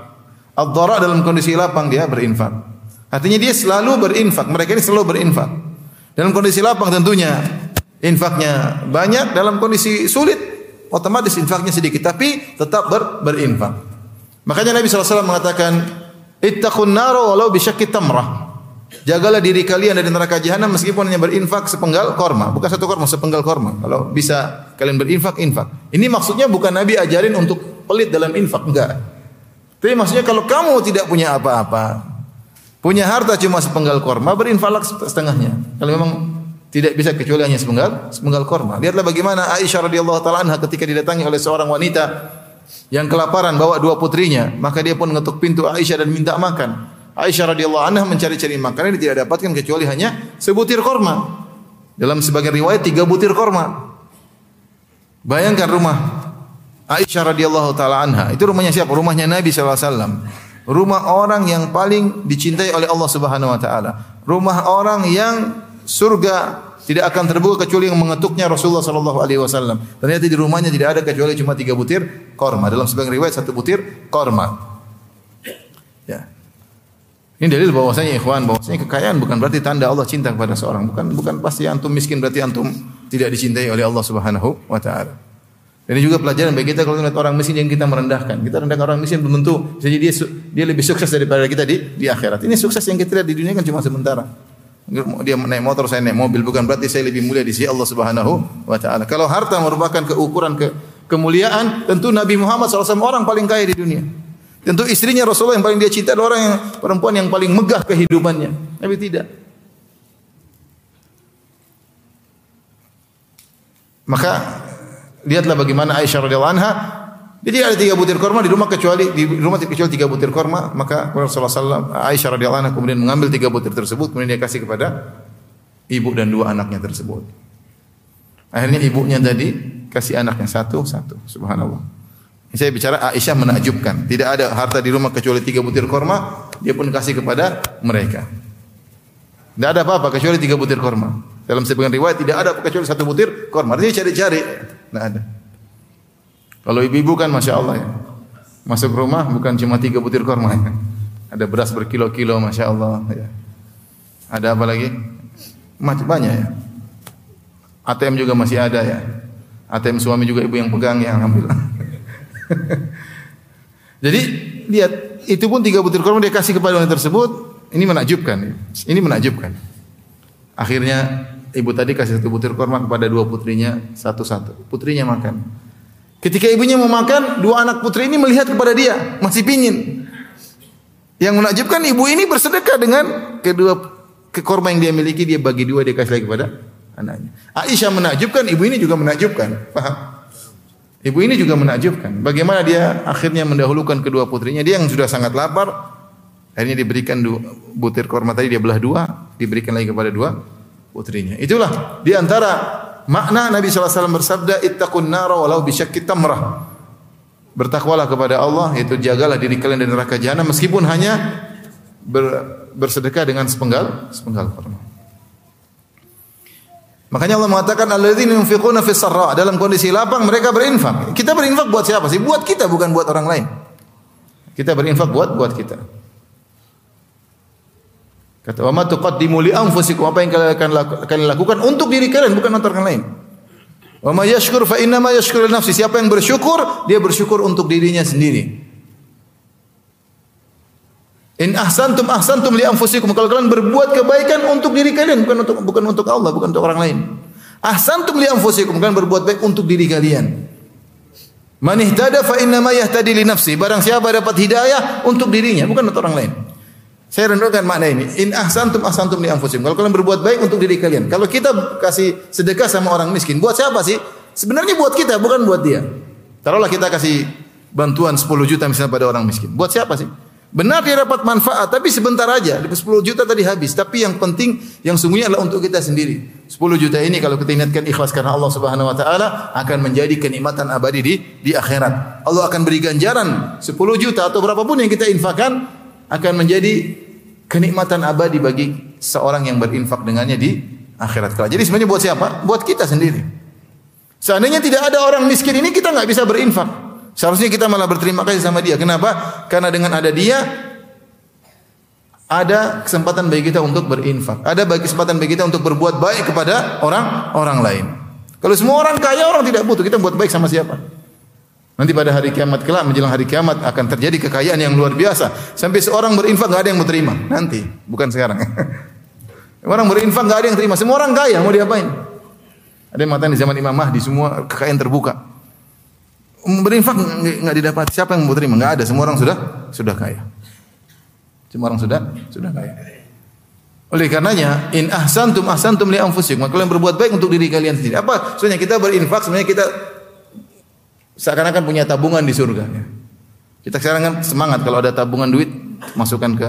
Ad-dharra dalam kondisi lapang dia berinfak. Artinya dia selalu berinfak. Mereka ini selalu berinfak. Dalam kondisi lapang tentunya infaknya banyak, dalam kondisi sulit otomatis infaknya sedikit tapi tetap ber, berinfak. Makanya Nabi SAW mengatakan, "Ittaqun nara walau bisyakki tamrah." Jagalah diri kalian dari neraka jahanam meskipun hanya berinfak sepenggal korma, bukan satu korma, sepenggal korma. Kalau bisa kalian berinfak, infak. Ini maksudnya bukan Nabi ajarin untuk pelit dalam infak, enggak. Tapi maksudnya kalau kamu tidak punya apa-apa, punya harta cuma sepenggal korma, berinfaklah setengahnya. Kalau memang tidak bisa kecuali hanya sepenggal sepenggal korma. Lihatlah bagaimana Aisyah radhiyallahu taala anha ketika didatangi oleh seorang wanita yang kelaparan bawa dua putrinya, maka dia pun mengetuk pintu Aisyah dan minta makan. Aisyah radhiyallahu anha mencari-cari makanan yang tidak dapatkan kecuali hanya sebutir korma. Dalam sebagian riwayat tiga butir korma. Bayangkan rumah Aisyah radhiyallahu taala anha. Itu rumahnya siapa? Rumahnya Nabi wasallam. Rumah orang yang paling dicintai oleh Allah Subhanahu wa taala. Rumah orang yang surga tidak akan terbuka kecuali yang mengetuknya Rasulullah sallallahu alaihi wasallam. Ternyata di rumahnya tidak ada kecuali cuma tiga butir korma. Dalam sebagian riwayat satu butir korma. Ya. Ini dalil bahwasanya ikhwan bahwasanya kekayaan bukan berarti tanda Allah cinta kepada seorang. Bukan bukan pasti antum miskin berarti antum tidak dicintai oleh Allah Subhanahu wa taala. Ini juga pelajaran bagi kita kalau melihat orang miskin yang kita merendahkan. Kita rendahkan orang miskin belum tentu jadi dia dia lebih sukses daripada kita di di akhirat. Ini sukses yang kita lihat di dunia kan cuma sementara. Dia naik motor, saya naik mobil bukan berarti saya lebih mulia di sisi Allah Subhanahu wa taala. Kalau harta merupakan keukuran ke kemuliaan, tentu Nabi Muhammad SAW orang paling kaya di dunia. Tentu istrinya Rasulullah yang paling dia cinta adalah orang yang perempuan yang paling megah kehidupannya. Tapi tidak. Maka lihatlah bagaimana Aisyah radhiyallahu anha jadi ada tiga butir korma di rumah kecuali di rumah kecuali tiga butir korma maka Rasulullah SAW Aisyah radhiyallahu anha kemudian mengambil tiga butir tersebut kemudian dia kasih kepada ibu dan dua anaknya tersebut. Akhirnya ibunya tadi kasih anaknya satu satu subhanallah. Saya bicara Aisyah menakjubkan. Tidak ada harta di rumah kecuali tiga butir korma. Dia pun kasih kepada mereka. Tidak ada apa-apa kecuali tiga butir korma. Dalam sebagian riwayat tidak ada kecuali satu butir korma. Dia cari-cari. Tidak ada. Kalau ibu-ibu kan Masya Allah ya. Masuk rumah bukan cuma tiga butir korma ya. Ada beras berkilo-kilo Masya Allah ya. Ada apa lagi? Macam banyak ya. ATM juga masih ada ya. ATM suami juga ibu yang pegang yang ambil. Jadi lihat itu pun tiga butir kurma dia kasih kepada wanita tersebut. Ini menakjubkan. Ini menakjubkan. Akhirnya ibu tadi kasih satu butir kurma kepada dua putrinya satu-satu. Putrinya makan. Ketika ibunya mau makan, dua anak putri ini melihat kepada dia, masih pingin. Yang menakjubkan ibu ini bersedekah dengan kedua ke korma yang dia miliki dia bagi dua dia kasih lagi kepada anaknya. Aisyah menakjubkan, ibu ini juga menakjubkan. Paham? Ibu ini juga menakjubkan. Bagaimana dia akhirnya mendahulukan kedua putrinya. Dia yang sudah sangat lapar. Akhirnya diberikan butir korma tadi dia belah dua. Diberikan lagi kepada dua putrinya. Itulah di antara makna Nabi SAW bersabda. Ittaqun nara walau bisyakit tamrah. Bertakwalah kepada Allah. Itu jagalah diri kalian dari neraka jahanam. Meskipun hanya ber, bersedekah dengan sepenggal sepenggal korma. Makanya Allah mengatakan alladzina yunfiquna fis sarra dalam kondisi lapang mereka berinfak. Kita berinfak buat siapa sih? Buat kita bukan buat orang lain. Kita berinfak buat buat kita. Kata wa ma tuqaddimu li anfusikum apa yang kalian kalian lakukan untuk diri kalian bukan untuk orang lain. Wa ma yashkur fa inna ma yashkuru nafsi. Siapa yang bersyukur, dia bersyukur untuk dirinya sendiri. In ahsantum ahsantum li anfusikum. Kalau kalian berbuat kebaikan untuk diri kalian, bukan untuk bukan untuk Allah, bukan untuk orang lain. Ahsantum li anfusikum. Kalian berbuat baik untuk diri kalian. Man ihtada fa inna ma yahtadi li nafsi. Barang siapa dapat hidayah untuk dirinya, bukan untuk orang lain. Saya renungkan makna ini. In ahsantum ahsantum li anfusikum. Kalau kalian berbuat baik untuk diri kalian. Kalau kita kasih sedekah sama orang miskin, buat siapa sih? Sebenarnya buat kita, bukan buat dia. Taruhlah kita kasih bantuan 10 juta misalnya pada orang miskin. Buat siapa sih? Benar dia dapat manfaat, tapi sebentar aja. 10 juta tadi habis. Tapi yang penting, yang sungguhnya adalah untuk kita sendiri. 10 juta ini kalau kita ingatkan ikhlas karena Allah Subhanahu Wa Taala akan menjadi kenikmatan abadi di di akhirat. Allah akan beri ganjaran 10 juta atau berapapun yang kita infakkan akan menjadi kenikmatan abadi bagi seorang yang berinfak dengannya di akhirat kelak. Jadi sebenarnya buat siapa? Buat kita sendiri. Seandainya tidak ada orang miskin ini kita nggak bisa berinfak. Seharusnya kita malah berterima kasih sama dia. Kenapa? Karena dengan ada dia ada kesempatan bagi kita untuk berinfak. Ada bagi kesempatan bagi kita untuk berbuat baik kepada orang orang lain. Kalau semua orang kaya orang tidak butuh kita buat baik sama siapa? Nanti pada hari kiamat kelak menjelang hari kiamat akan terjadi kekayaan yang luar biasa. Sampai seorang berinfak nggak ada yang mau terima. Nanti, bukan sekarang. orang berinfak nggak ada yang terima. Semua orang kaya mau diapain? Ada yang mengatakan di zaman Imam Mahdi semua kekayaan terbuka. Berinfak nggak didapat. Siapa yang mau terima? Nggak ada. Semua orang sudah sudah kaya. Semua orang sudah sudah kaya. Oleh karenanya, in ahsantum ahsantum li anfusikum. Kalian berbuat baik untuk diri kalian sendiri. Apa? Sebenarnya kita berinfak, sebenarnya kita seakan-akan punya tabungan di surga. Ya. Kita sekarang kan semangat kalau ada tabungan duit, masukkan ke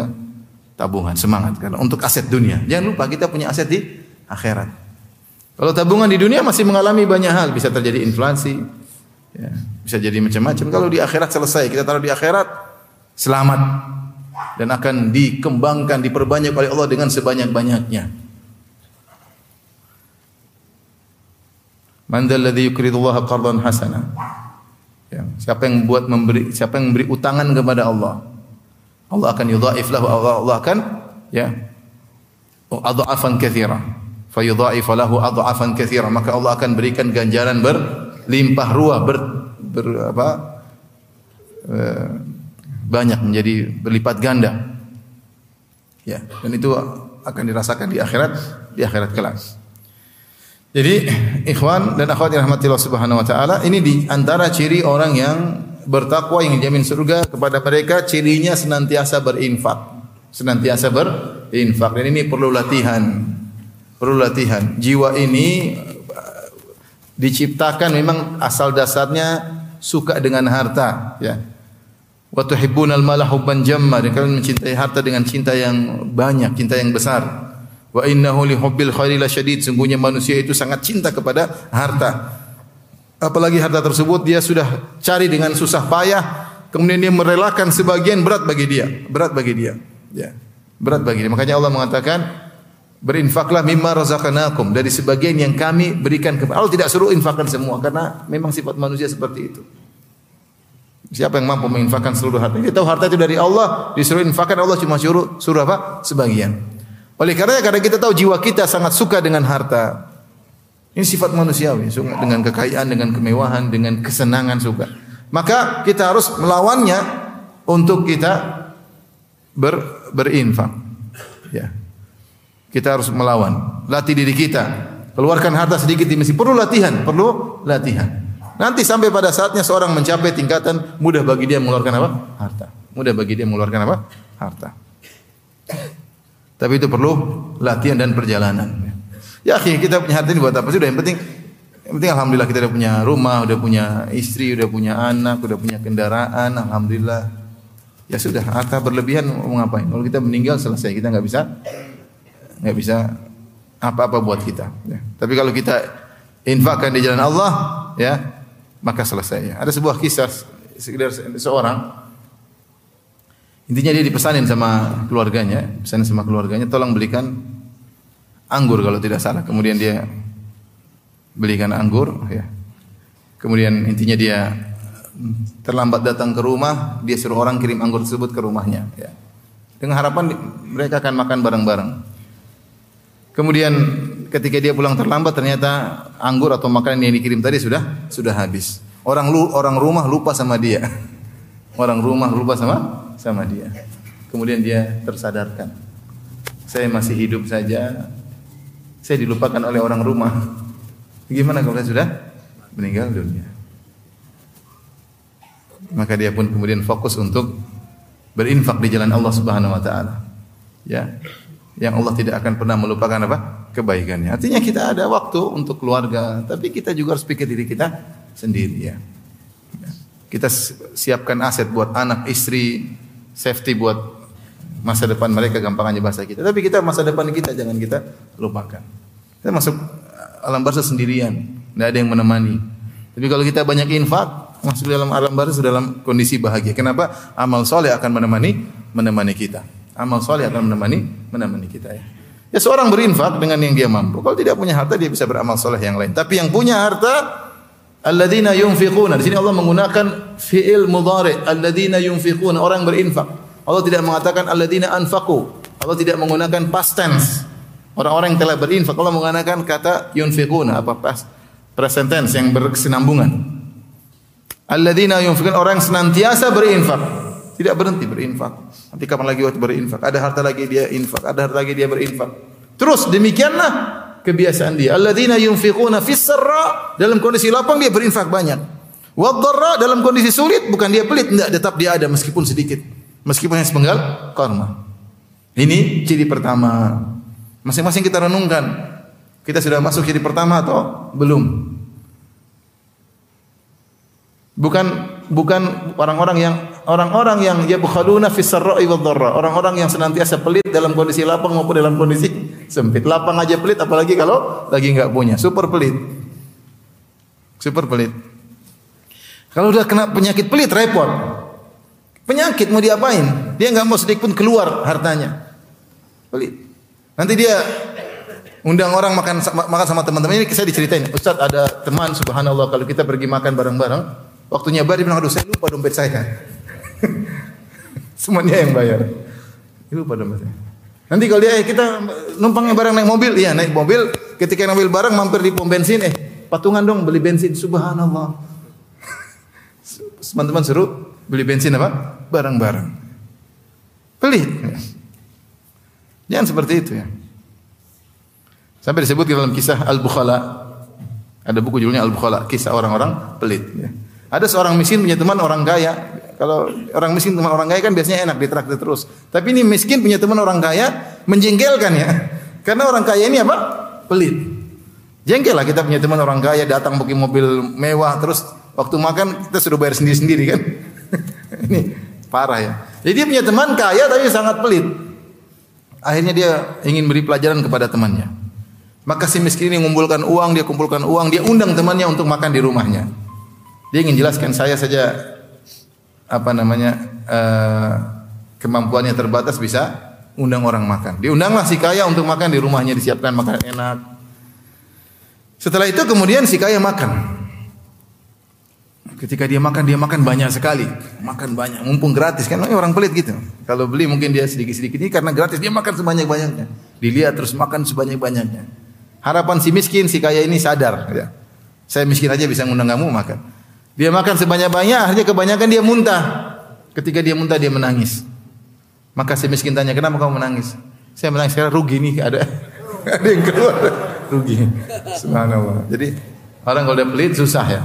tabungan. Semangat karena untuk aset dunia. Jangan lupa kita punya aset di akhirat. Kalau tabungan di dunia masih mengalami banyak hal, bisa terjadi inflasi, ya, bisa jadi macam-macam. Kalau di akhirat selesai, kita taruh di akhirat, selamat dan akan dikembangkan, diperbanyak oleh Allah dengan sebanyak-banyaknya. Man dzalladzi yuqridullaha qardan hasana. Ya, siapa yang buat memberi siapa yang memberi utangan kepada Allah Allah akan yudhaif lahu Allah, Allah akan ya adhafan katsira fayudhaif lahu adhafan katsira maka Allah akan berikan ganjaran berlimpah ruah ber, ber apa eh, banyak menjadi berlipat ganda. Ya, dan itu akan dirasakan di akhirat, di akhirat kelak. Jadi ikhwan dan akhwat yang rahmatillah subhanahu wa taala ini di antara ciri orang yang bertakwa yang dijamin surga kepada mereka cirinya senantiasa berinfak. Senantiasa berinfak dan ini perlu latihan. Perlu latihan. Jiwa ini uh, diciptakan memang asal dasarnya suka dengan harta ya Wa tuhibbunal mala hubban jamma kalian mencintai harta dengan cinta yang banyak, cinta yang besar. Wa innahu li hubbil khairi lasyadid. Sungguhnya manusia itu sangat cinta kepada harta. Apalagi harta tersebut dia sudah cari dengan susah payah, kemudian dia merelakan sebagian berat bagi dia, berat bagi dia. Ya. Berat bagi dia. Makanya Allah mengatakan berinfaklah mimma razaqnakum dari sebagian yang kami berikan kepada Allah tidak suruh infakkan semua karena memang sifat manusia seperti itu. Siapa yang mampu menginfakkan seluruh harta? Dia tahu harta itu dari Allah, disuruh infakkan Allah cuma suruh suruh apa? Sebagian. Oleh karena karena kita tahu jiwa kita sangat suka dengan harta. Ini sifat manusiawi, suka dengan kekayaan, dengan kemewahan, dengan kesenangan suka. Maka kita harus melawannya untuk kita ber, berinfak. Ya. Kita harus melawan, latih diri kita. Keluarkan harta sedikit sedikit. Perlu latihan, perlu latihan. Nanti sampai pada saatnya seorang mencapai tingkatan mudah bagi dia mengeluarkan apa? Harta. Mudah bagi dia mengeluarkan apa? Harta. Tapi itu perlu latihan dan perjalanan. Ya, akhirnya kita punya harta ini buat apa sih? Udah yang penting yang penting alhamdulillah kita udah punya rumah, udah punya istri, udah punya anak, udah punya kendaraan, alhamdulillah. Ya sudah, harta berlebihan mau ngapain? Kalau kita meninggal selesai, kita nggak bisa nggak bisa apa-apa buat kita. Ya. Tapi kalau kita infakkan di jalan Allah, ya maka selesai. Ada sebuah kisah sekedar seorang intinya dia dipesanin sama keluarganya, pesanin sama keluarganya tolong belikan anggur kalau tidak salah. Kemudian dia belikan anggur ya. Kemudian intinya dia terlambat datang ke rumah, dia suruh orang kirim anggur tersebut ke rumahnya ya. Dengan harapan mereka akan makan bareng-bareng. Kemudian ketika dia pulang terlambat ternyata anggur atau makanan yang dikirim tadi sudah sudah habis. Orang lu, orang rumah lupa sama dia. Orang rumah lupa sama sama dia. Kemudian dia tersadarkan. Saya masih hidup saja. Saya dilupakan oleh orang rumah. Gimana kalau saya sudah meninggal dunia? Maka dia pun kemudian fokus untuk berinfak di jalan Allah Subhanahu wa taala. Ya. Yang Allah tidak akan pernah melupakan apa? kebaikannya. Artinya kita ada waktu untuk keluarga, tapi kita juga harus pikir diri kita sendiri ya. Kita siapkan aset buat anak, istri, safety buat masa depan mereka gampangannya bahasa kita. Tapi kita masa depan kita jangan kita lupakan. Kita masuk alam barzah sendirian, tidak ada yang menemani. Tapi kalau kita banyak infak, masuk dalam alam barzah dalam kondisi bahagia. Kenapa? Amal soleh akan menemani menemani kita. Amal soleh akan menemani menemani kita ya. Ya seorang berinfak dengan yang dia mampu. Kalau tidak punya harta dia bisa beramal soleh yang lain. Tapi yang punya harta alladzina yunfiquna. Di sini Allah menggunakan fiil mudhari. Alladzina yunfiquna orang berinfak. Allah tidak mengatakan alladzina anfaqu. Allah tidak menggunakan past tense. Orang-orang yang telah berinfak Allah menggunakan kata yunfiquna apa past present tense yang berkesinambungan. Alladzina yunfiquna orang yang senantiasa berinfak. Tidak berhenti berinfak. Nanti kapan lagi waktu berinfak? Ada harta lagi dia infak, ada harta lagi dia berinfak. Terus demikianlah kebiasaan dia. Alladzina yunfiquna fis sarra dalam kondisi lapang dia berinfak banyak. Wadh dalam kondisi sulit bukan dia pelit, enggak tetap dia ada meskipun sedikit. Meskipun hanya sepenggal karma. Ini ciri pertama. Masing-masing kita renungkan. Kita sudah masuk ciri pertama atau belum? Bukan bukan orang-orang yang orang-orang yang yabkhaluna fis sarra'i wad dharra, orang-orang yang senantiasa pelit dalam kondisi lapang maupun dalam kondisi sempit. Lapang aja pelit apalagi kalau lagi enggak punya, super pelit. Super pelit. Kalau udah kena penyakit pelit repot. Penyakit mau diapain? Dia enggak mau sedikit pun keluar hartanya. Pelit. Nanti dia undang orang makan makan sama teman-teman ini saya diceritain. Ustaz ada teman subhanallah kalau kita pergi makan bareng-bareng Waktunya bayar dia bilang, aduh saya lupa dompet saya. Semuanya yang bayar. Lupa dompet saya. Nanti kalau dia, eh, kita numpangnya bareng naik mobil, iya naik mobil, ketika ngambil barang mampir di pom bensin, eh patungan dong beli bensin, subhanallah. Teman-teman seru beli bensin apa? Barang-barang. Pelit. Jangan seperti itu ya. Sampai disebut dalam kisah Al-Bukhala. Ada buku judulnya Al-Bukhala, kisah orang-orang pelit. Ya. Ada seorang miskin punya teman orang kaya. Kalau orang miskin teman orang kaya kan biasanya enak ditraktir terus. Tapi ini miskin punya teman orang kaya menjengkelkan ya. Karena orang kaya ini apa? Pelit. Jengkel lah kita punya teman orang kaya datang pakai mobil mewah terus waktu makan kita suruh bayar sendiri-sendiri kan. ini parah ya. Jadi punya teman kaya tapi sangat pelit. Akhirnya dia ingin beri pelajaran kepada temannya. Maka si miskin ini mengumpulkan uang, dia kumpulkan uang, dia undang temannya untuk makan di rumahnya. Dia ingin jelaskan saya saja apa namanya uh, kemampuannya terbatas bisa undang orang makan. Diundanglah si kaya untuk makan di rumahnya disiapkan makanan enak. Setelah itu kemudian si kaya makan. Ketika dia makan dia makan banyak sekali, makan banyak, mumpung gratis kan orang pelit gitu. Kalau beli mungkin dia sedikit-sedikit ini karena gratis dia makan sebanyak-banyaknya. Dilihat terus makan sebanyak-banyaknya. Harapan si miskin si kaya ini sadar ya. Saya miskin aja bisa ngundang kamu makan. Dia makan sebanyak-banyak, akhirnya kebanyakan dia muntah. Ketika dia muntah dia menangis. Maka si miskin tanya, "Kenapa kamu menangis?" Saya menangis karena rugi nih ada ada yang keluar rugi. Subhanallah. Jadi orang kalau udah pelit susah ya.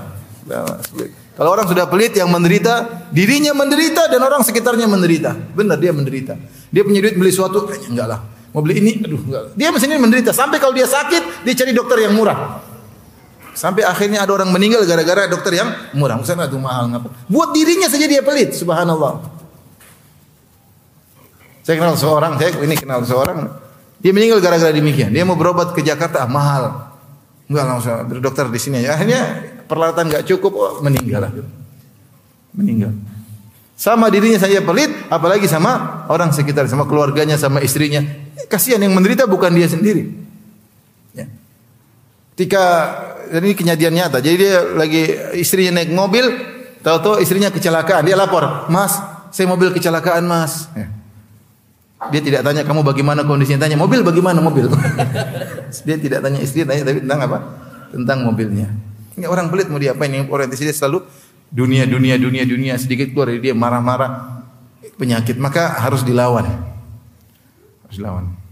Kalau orang sudah pelit yang menderita, dirinya menderita dan orang sekitarnya menderita. Benar dia menderita. Dia punya duit beli suatu, enggak lah. Mau beli ini, aduh enggak. Dia mesinnya menderita. Sampai kalau dia sakit, dia cari dokter yang murah. Sampai akhirnya ada orang meninggal gara-gara dokter yang murah. Misalnya itu mahal ngapa? Buat dirinya saja dia pelit, subhanallah. Saya kenal seorang, saya ini kenal seorang, dia meninggal gara-gara demikian. Dia mau berobat ke Jakarta, ah, mahal. Enggak langsung dokter di sini ya. Akhirnya peralatan enggak cukup, oh, meninggal Meninggal. Sama dirinya saya pelit, apalagi sama orang sekitar, sama keluarganya, sama istrinya. Kasihan yang menderita bukan dia sendiri. Ketika ini kejadian nyata. Jadi dia lagi istrinya naik mobil, tahu-tahu istrinya kecelakaan. Dia lapor, "Mas, saya mobil kecelakaan, Mas." Ya. Dia tidak tanya kamu bagaimana kondisinya, tanya mobil bagaimana mobil. dia tidak tanya istri, tanya tapi tentang apa? Tentang mobilnya. Ini orang pelit mau diapain? Yang orientasi dia selalu dunia, dunia, dunia, dunia. Sedikit keluar dari dia marah-marah penyakit, maka harus dilawan. Harus dilawan.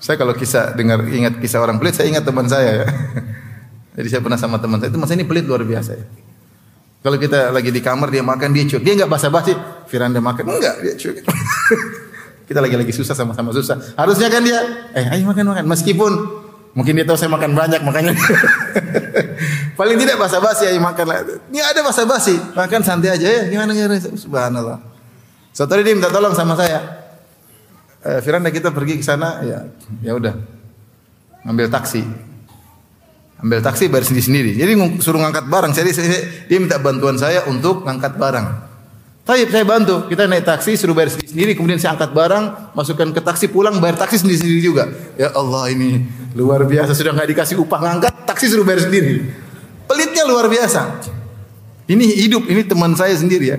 Saya kalau kisah dengar ingat kisah orang pelit, saya ingat teman saya ya. Jadi saya pernah sama teman saya itu masa ini pelit luar biasa ya. Kalau kita lagi di kamar dia makan dia cuek, dia nggak basa-basi. Firanda makan enggak dia cuek. kita lagi-lagi susah sama-sama susah. Harusnya kan dia, eh ayo makan makan. Meskipun mungkin dia tahu saya makan banyak makanya paling tidak basa-basi ayo makan lah. Ini ada basa-basi, makan santai aja ya. Gimana gimana? Subhanallah. Suatu hari dia minta tolong sama saya eh, Firanda kita pergi ke sana ya ya udah ngambil taksi Ambil taksi bayar sendiri-sendiri. Jadi ngung- suruh ngangkat barang. Jadi saya- dia minta bantuan saya untuk ngangkat barang. Tapi saya bantu. Kita naik taksi suruh bayar sendiri, kemudian saya angkat barang, masukkan ke taksi, pulang bayar taksi sendiri-sendiri juga. Ya Allah ini luar biasa sudah nggak dikasih upah ngangkat, taksi suruh bayar sendiri. Pelitnya luar biasa. Ini hidup, ini teman saya sendiri ya.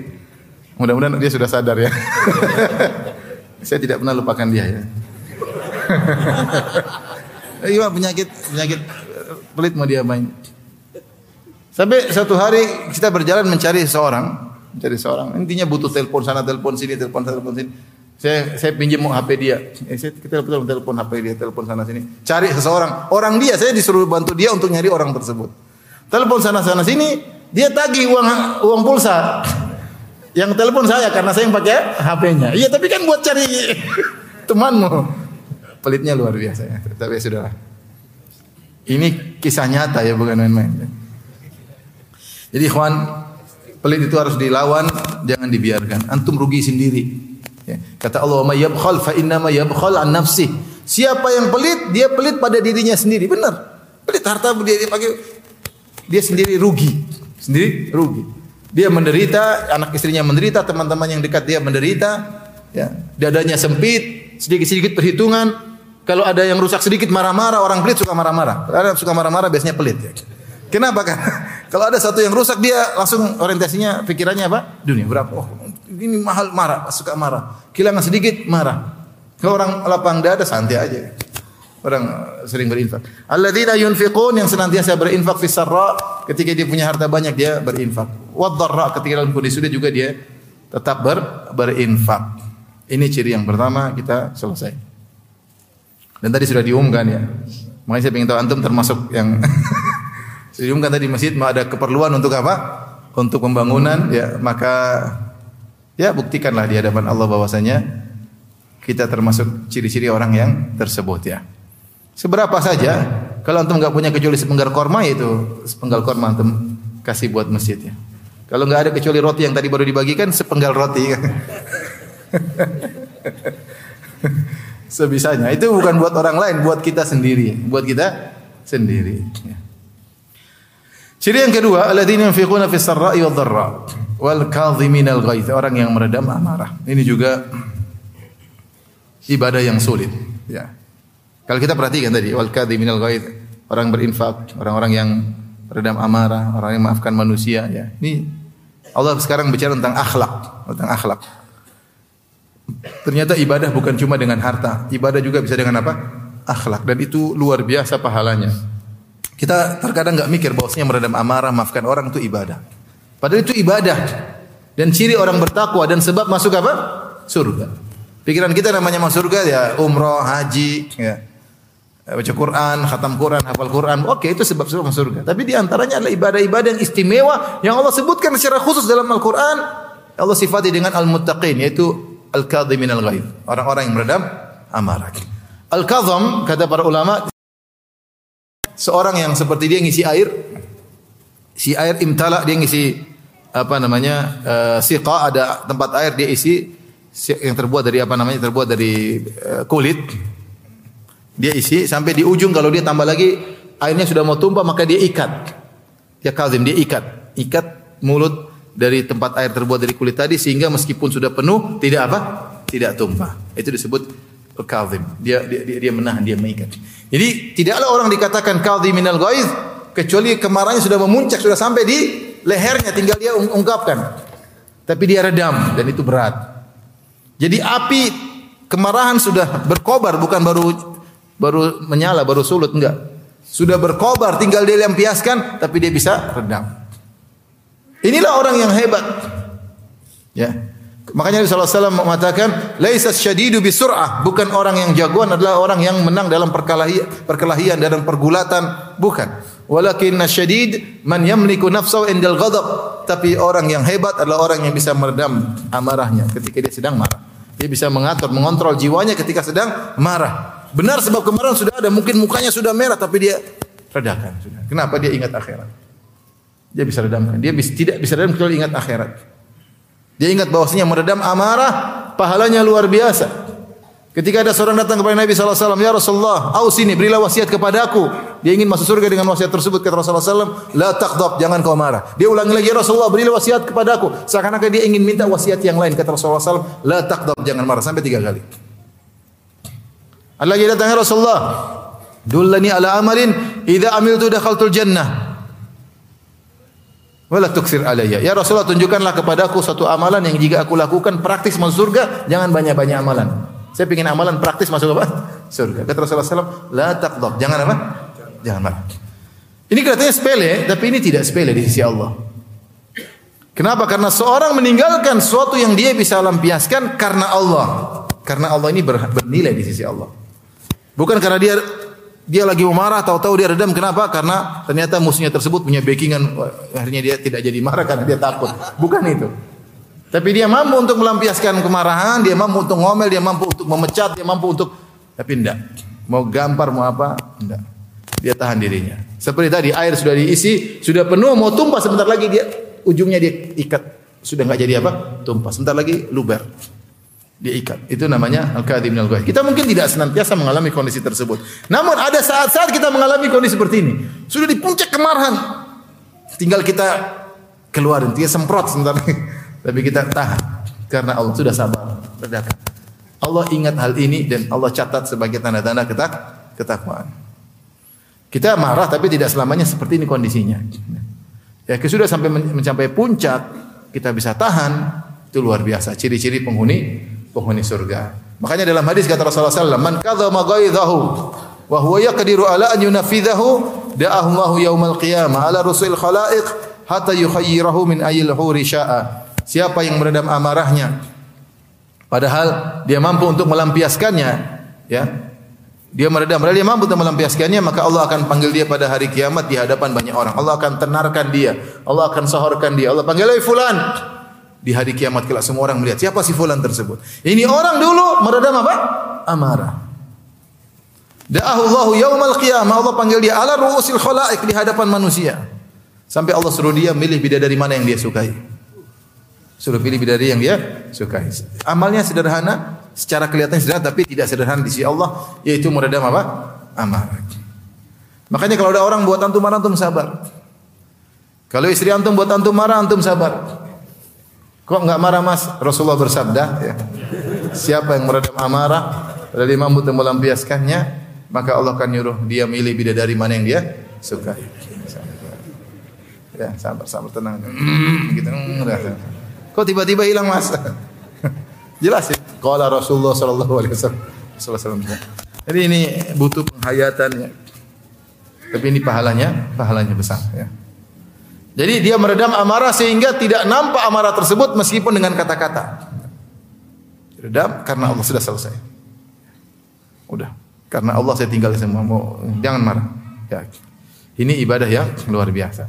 Mudah-mudahan dia sudah sadar ya. saya tidak pernah lupakan dia ya. Iya penyakit penyakit eh, pelit mau dia main. Sampai satu hari kita berjalan mencari seseorang, mencari seseorang. Intinya butuh telepon sana, telepon sini, telepon sana, telepon sini. Saya saya pinjam HP dia. Eh, saya kita telepon, telepon HP dia, telepon sana sini. Cari seseorang. Orang dia, saya disuruh bantu dia untuk nyari orang tersebut. Telepon sana sana sini, dia tagih uang uang pulsa. Yang telepon saya karena saya yang pakai HP-nya. Iya, tapi kan buat cari temanmu. Pelitnya luar biasa ya. Tapi ya sudahlah. Ini kisah nyata ya, bukan main-main. Jadi ikhwan, pelit itu harus dilawan, jangan dibiarkan. Antum rugi sendiri. Ya. Kata Allah, "Ma yabkhal fa innama yabkhal an nafsi." Siapa yang pelit, dia pelit pada dirinya sendiri. Benar. Pelit harta dia, dia pakai dia sendiri rugi. Sendiri rugi. Dia menderita, anak istrinya menderita, teman-teman yang dekat dia menderita, ya. Dadanya sempit, sedikit-sedikit perhitungan. Kalau ada yang rusak sedikit marah-marah, orang pelit suka marah-marah. Karena suka marah-marah biasanya pelit ya. Kenapa kan? Kalau ada satu yang rusak dia langsung orientasinya pikirannya apa? Dunia berapa? Oh, ini mahal marah, suka marah. Kehilangan sedikit marah. Kalau orang lapang dada santai aja. Orang uh, sering berinfak. Alladzina yunfiqun yang senantiasa berinfak fi ketika dia punya harta banyak dia berinfak. Wad dharra ketika dalam kondisi sudah juga dia tetap ber, berinfak. Ini ciri yang pertama kita selesai. Dan tadi sudah diumumkan ya. Makanya saya ingin tahu antum termasuk yang diumumkan tadi di masjid mau ada keperluan untuk apa? Untuk pembangunan ya maka ya buktikanlah di hadapan Allah bahwasanya kita termasuk ciri-ciri orang yang tersebut ya. Seberapa saja kalau antum nggak punya kecuali sepenggal korma itu sepenggal korma antum kasih buat masjid ya. Kalau nggak ada kecuali roti yang tadi baru dibagikan sepenggal roti. Sebisanya. Itu bukan buat orang lain, buat kita sendiri, buat kita sendiri. Ciri yang kedua, alladzina yunfiquna fis sarra'i wad dharra wal ghaidh, orang yang meredam amarah. Ini juga ibadah yang sulit, ya. Kalau kita perhatikan tadi, wal kadhiminal ghaidh, orang berinfak, orang-orang yang meredam amarah, orang yang maafkan manusia, ya. Ini Allah sekarang bicara tentang akhlak, tentang akhlak. Ternyata ibadah bukan cuma dengan harta, ibadah juga bisa dengan apa? Akhlak dan itu luar biasa pahalanya. Kita terkadang nggak mikir bahwasanya meredam amarah, maafkan orang itu ibadah. Padahal itu ibadah. Dan ciri orang bertakwa dan sebab masuk apa? Surga. Pikiran kita namanya masuk surga ya umroh, haji, ya. Baca Quran, khatam Quran, hafal Quran. Oke, itu sebab-sebab masuk surga. Tapi di antaranya adalah ibadah-ibadah yang istimewa yang Allah sebutkan secara khusus dalam Al-Quran. Allah sifati dengan al-muttaqin yaitu al-kadhimin al-ghaidh. Orang-orang yang meredam amarah. Al-kadham kata para ulama seorang yang seperti dia ngisi air si air imtala dia ngisi apa namanya uh, siqa ada tempat air dia isi si- yang terbuat dari apa namanya terbuat dari eh, kulit dia isi sampai di ujung. Kalau dia tambah lagi airnya sudah mau tumpah maka dia ikat. Dia kazim dia ikat. Ikat mulut dari tempat air terbuat dari kulit tadi sehingga meskipun sudah penuh tidak apa? Tidak tumpah. Itu disebut kazim. Dia dia dia, dia menahan dia mengikat. Jadi tidaklah orang dikatakan minal ghaiz kecuali kemarahannya sudah memuncak sudah sampai di lehernya tinggal dia ung- ungkapkan. Tapi dia redam dan itu berat. Jadi api kemarahan sudah berkobar bukan baru baru menyala baru sulut enggak. Sudah berkobar tinggal dia lampiaskan tapi dia bisa redam. Inilah orang yang hebat. Ya. Makanya Nabi SAW mengatakan laisa syadidu bisur'ah. Bukan orang yang jagoan adalah orang yang menang dalam perkelahian perkelahian dalam pergulatan. Bukan. Walakin syadid man yamliku nafsahu indal ghadab. Tapi orang yang hebat adalah orang yang bisa meredam amarahnya ketika dia sedang marah. Dia bisa mengatur mengontrol jiwanya ketika sedang marah benar sebab kemarahan sudah ada mungkin mukanya sudah merah tapi dia redakan sudah kenapa dia ingat akhirat dia bisa redamkan dia bisa, tidak bisa redam kecuali ingat akhirat dia ingat bahwasanya meredam amarah pahalanya luar biasa. Ketika ada seorang datang kepada Nabi SAW, Ya Rasulullah, aus ini, berilah wasiat kepadaku. Dia ingin masuk surga dengan wasiat tersebut kata Rasulullah SAW, la taqdab, jangan kau marah. Dia ulangi lagi, ya Rasulullah berilah wasiat kepadaku. Seakan-akan dia ingin minta wasiat yang lain kata Rasulullah SAW, la taqdab, jangan marah sampai tiga kali. Ada lagi datang ya Rasulullah, dullani ala amalin idza amiltu dakhaltul jannah. Wala tuksir alayya. Ya Rasulullah tunjukkanlah kepadaku satu amalan yang jika aku lakukan praktis masuk surga, jangan banyak-banyak amalan. Saya ingin amalan praktis masuk apa? Surga. Kata Rasulullah SAW, la taqdab. Jangan apa? Jangan marah. Ini kelihatannya sepele, tapi ini tidak sepele di sisi Allah. Kenapa? Karena seorang meninggalkan sesuatu yang dia bisa lampiaskan karena Allah. Karena Allah ini bernilai di sisi Allah. Bukan karena dia dia lagi marah, tahu-tahu dia redam. Kenapa? Karena ternyata musuhnya tersebut punya backingan. Akhirnya dia tidak jadi marah karena dia takut. Bukan itu. Tapi dia mampu untuk melampiaskan kemarahan, dia mampu untuk ngomel, dia mampu untuk memecat, dia mampu untuk tapi enggak. Mau gampar mau apa? Enggak. Dia tahan dirinya. Seperti tadi air sudah diisi, sudah penuh mau tumpah sebentar lagi dia ujungnya dia ikat. Sudah enggak jadi apa? Tumpah. Sebentar lagi luber. Dia ikat. Itu namanya al-kadhib al Kita mungkin tidak senantiasa mengalami kondisi tersebut. Namun ada saat-saat kita mengalami kondisi seperti ini. Sudah di puncak kemarahan. Tinggal kita keluarin, dia semprot sebentar. Tapi kita tahan karena Allah sudah sabar, redakan. Allah ingat hal ini dan Allah catat sebagai tanda-tanda ketak ketakwaan. Kita marah tapi tidak selamanya seperti ini kondisinya. Ya, sudah sampai mencapai puncak, kita bisa tahan, itu luar biasa. Ciri-ciri penghuni penghuni surga. Makanya dalam hadis kata Rasulullah SAW, Man kadzama ghaidhahu wa huwa yaqdiru ala an yunafidhahu da'ahu Allahu yaumal qiyamah ala rusul khalaiq hatta yukhayyirahu min ayil huri sya'a. Siapa yang meredam amarahnya padahal dia mampu untuk melampiaskannya, ya. Dia meredam, padahal dia mampu untuk melampiaskannya, maka Allah akan panggil dia pada hari kiamat di hadapan banyak orang. Allah akan tenarkan dia, Allah akan sahorkan dia. Allah panggil, "Hei fulan." Di hari kiamat kelak semua orang melihat siapa si fulan tersebut. Ini orang dulu meredam apa? Amarah. Da'ahu Allah yaumal qiyamah. Allah panggil dia ala ru'usil khalaik di hadapan manusia. Sampai Allah suruh dia milih bidadari mana yang dia sukai. Suruh pilih bidadari yang dia sukai. Amalnya sederhana, secara kelihatan sederhana tapi tidak sederhana di sisi Allah, yaitu meredam apa? Amarah. Makanya kalau ada orang buat antum marah, antum sabar. Kalau istri antum buat antum marah, antum sabar. Kok enggak marah mas? Rasulullah bersabda, ya. siapa yang meredam amarah, dari mampu untuk melampiaskannya, maka Allah akan nyuruh dia milih bidadari mana yang dia sukai. Ya, sabar, sabar, tenang. gitu, udah. Kok tiba-tiba hilang mas? Jelas ya. Qala Rasulullah sallallahu alaihi wasallam. Jadi ini butuh penghayatan ya. Tapi ini pahalanya, pahalanya besar ya. Jadi dia meredam amarah sehingga tidak nampak amarah tersebut meskipun dengan kata-kata. Redam karena Allah sudah selesai. Udah. Karena Allah saya tinggal semua. Mau jangan marah. Ya. Ini ibadah yang luar biasa.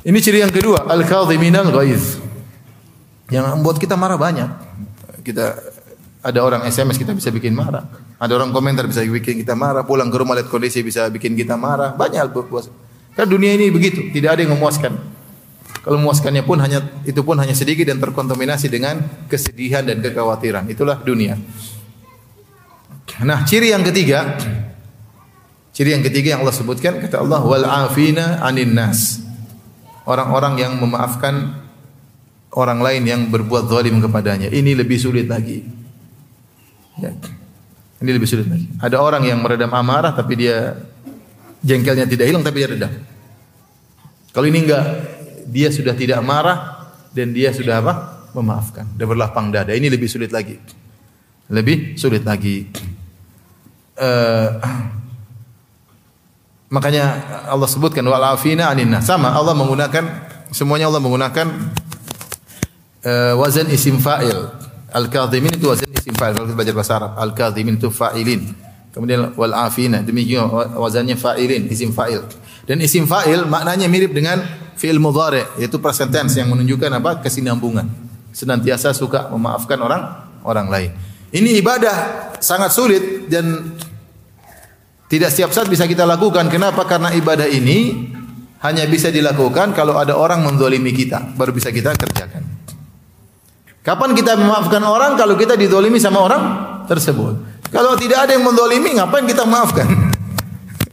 Ini ciri yang kedua, al-kadhiminal ghaiz. Yang membuat kita marah banyak. Kita ada orang SMS kita bisa bikin marah. Ada orang komentar bisa bikin kita marah. Pulang ke rumah lihat kondisi bisa bikin kita marah. Banyak buat Kan dunia ini begitu, tidak ada yang memuaskan. Kalau memuaskannya pun hanya itu pun hanya sedikit dan terkontaminasi dengan kesedihan dan kekhawatiran. Itulah dunia. Nah, ciri yang ketiga, ciri yang ketiga yang Allah sebutkan kata Allah wal afina anin nas. Orang-orang yang memaafkan orang lain yang berbuat zalim kepadanya. Ini lebih sulit lagi. Ya. Ini lebih sulit lagi. Ada orang yang meredam amarah tapi dia jengkelnya tidak hilang tapi dia redam. Kalau ini enggak, dia sudah tidak marah dan dia sudah apa? Memaafkan. Dia berlapang dada. Ini lebih sulit lagi. Lebih sulit lagi. Uh, makanya Allah sebutkan wal afina aninna. Sama Allah menggunakan semuanya Allah menggunakan uh, wazan isim fa'il. Al-kadhimin itu wazan isim fa'il kalau kita belajar bahasa Arab. Al-kadhimin itu fa'ilin. Kemudian wal afina demikian wazannya fa'ilin, isim fa'il. Dan isim fa'il maknanya mirip dengan fi'il mudhari yaitu present tense yang menunjukkan apa? kesinambungan. Senantiasa suka memaafkan orang orang lain. Ini ibadah sangat sulit dan tidak setiap saat bisa kita lakukan. Kenapa? Karena ibadah ini hanya bisa dilakukan kalau ada orang mendolimi kita, baru bisa kita kerjakan. Kapan kita memaafkan orang kalau kita didolimi sama orang tersebut? Kalau tidak ada yang mendolimi, ngapain kita maafkan?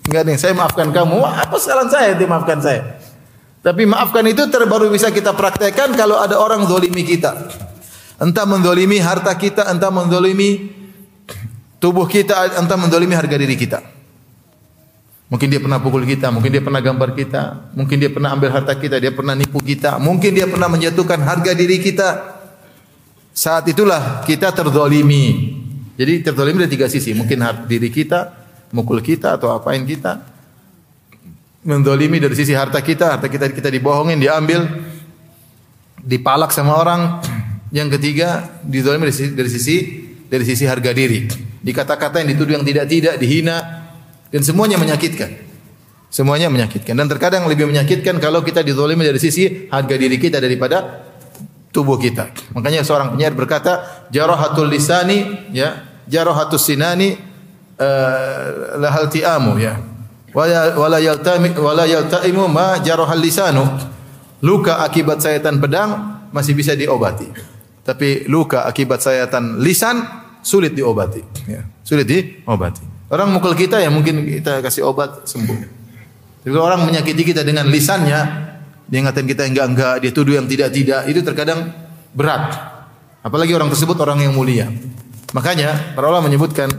Enggak ada yang saya maafkan kamu. Apa kesalahan saya dimaafkan saya? Tapi maafkan itu terbaru bisa kita praktekkan kalau ada orang zolimi kita. Entah mendolimi harta kita, entah mendolimi tubuh kita, entah mendolimi harga diri kita. Mungkin dia pernah pukul kita, mungkin dia pernah gambar kita, mungkin dia pernah ambil harta kita, dia pernah nipu kita, mungkin dia pernah menjatuhkan harga diri kita. Saat itulah kita terzolimi. Jadi terzolimi dari tiga sisi. Mungkin diri kita, mukul kita atau apain kita. Mendolimi dari sisi harta kita, harta kita kita dibohongin, diambil, dipalak sama orang. Yang ketiga, dizolimi dari sisi dari sisi, dari sisi harga diri. Dikata-kata yang dituduh yang tidak-tidak, dihina, dan semuanya menyakitkan. Semuanya menyakitkan. Dan terkadang lebih menyakitkan kalau kita dizolimi dari sisi harga diri kita daripada tubuh kita. Makanya seorang penyair berkata, jarahatul lisani ya, jarahatus sinani uh, lahal ti'amu ya. Wala wala yaltami wala ma jarahal lisanu. Luka akibat sayatan pedang masih bisa diobati. Tapi luka akibat sayatan lisan sulit diobati. Ya, sulit diobati. Orang mukul kita ya mungkin kita kasih obat sembuh. Tapi orang menyakiti kita dengan lisannya, dia ngatain kita enggak enggak, dia tuduh yang tidak tidak, itu terkadang berat. Apalagi orang tersebut orang yang mulia. Makanya para ulama menyebutkan,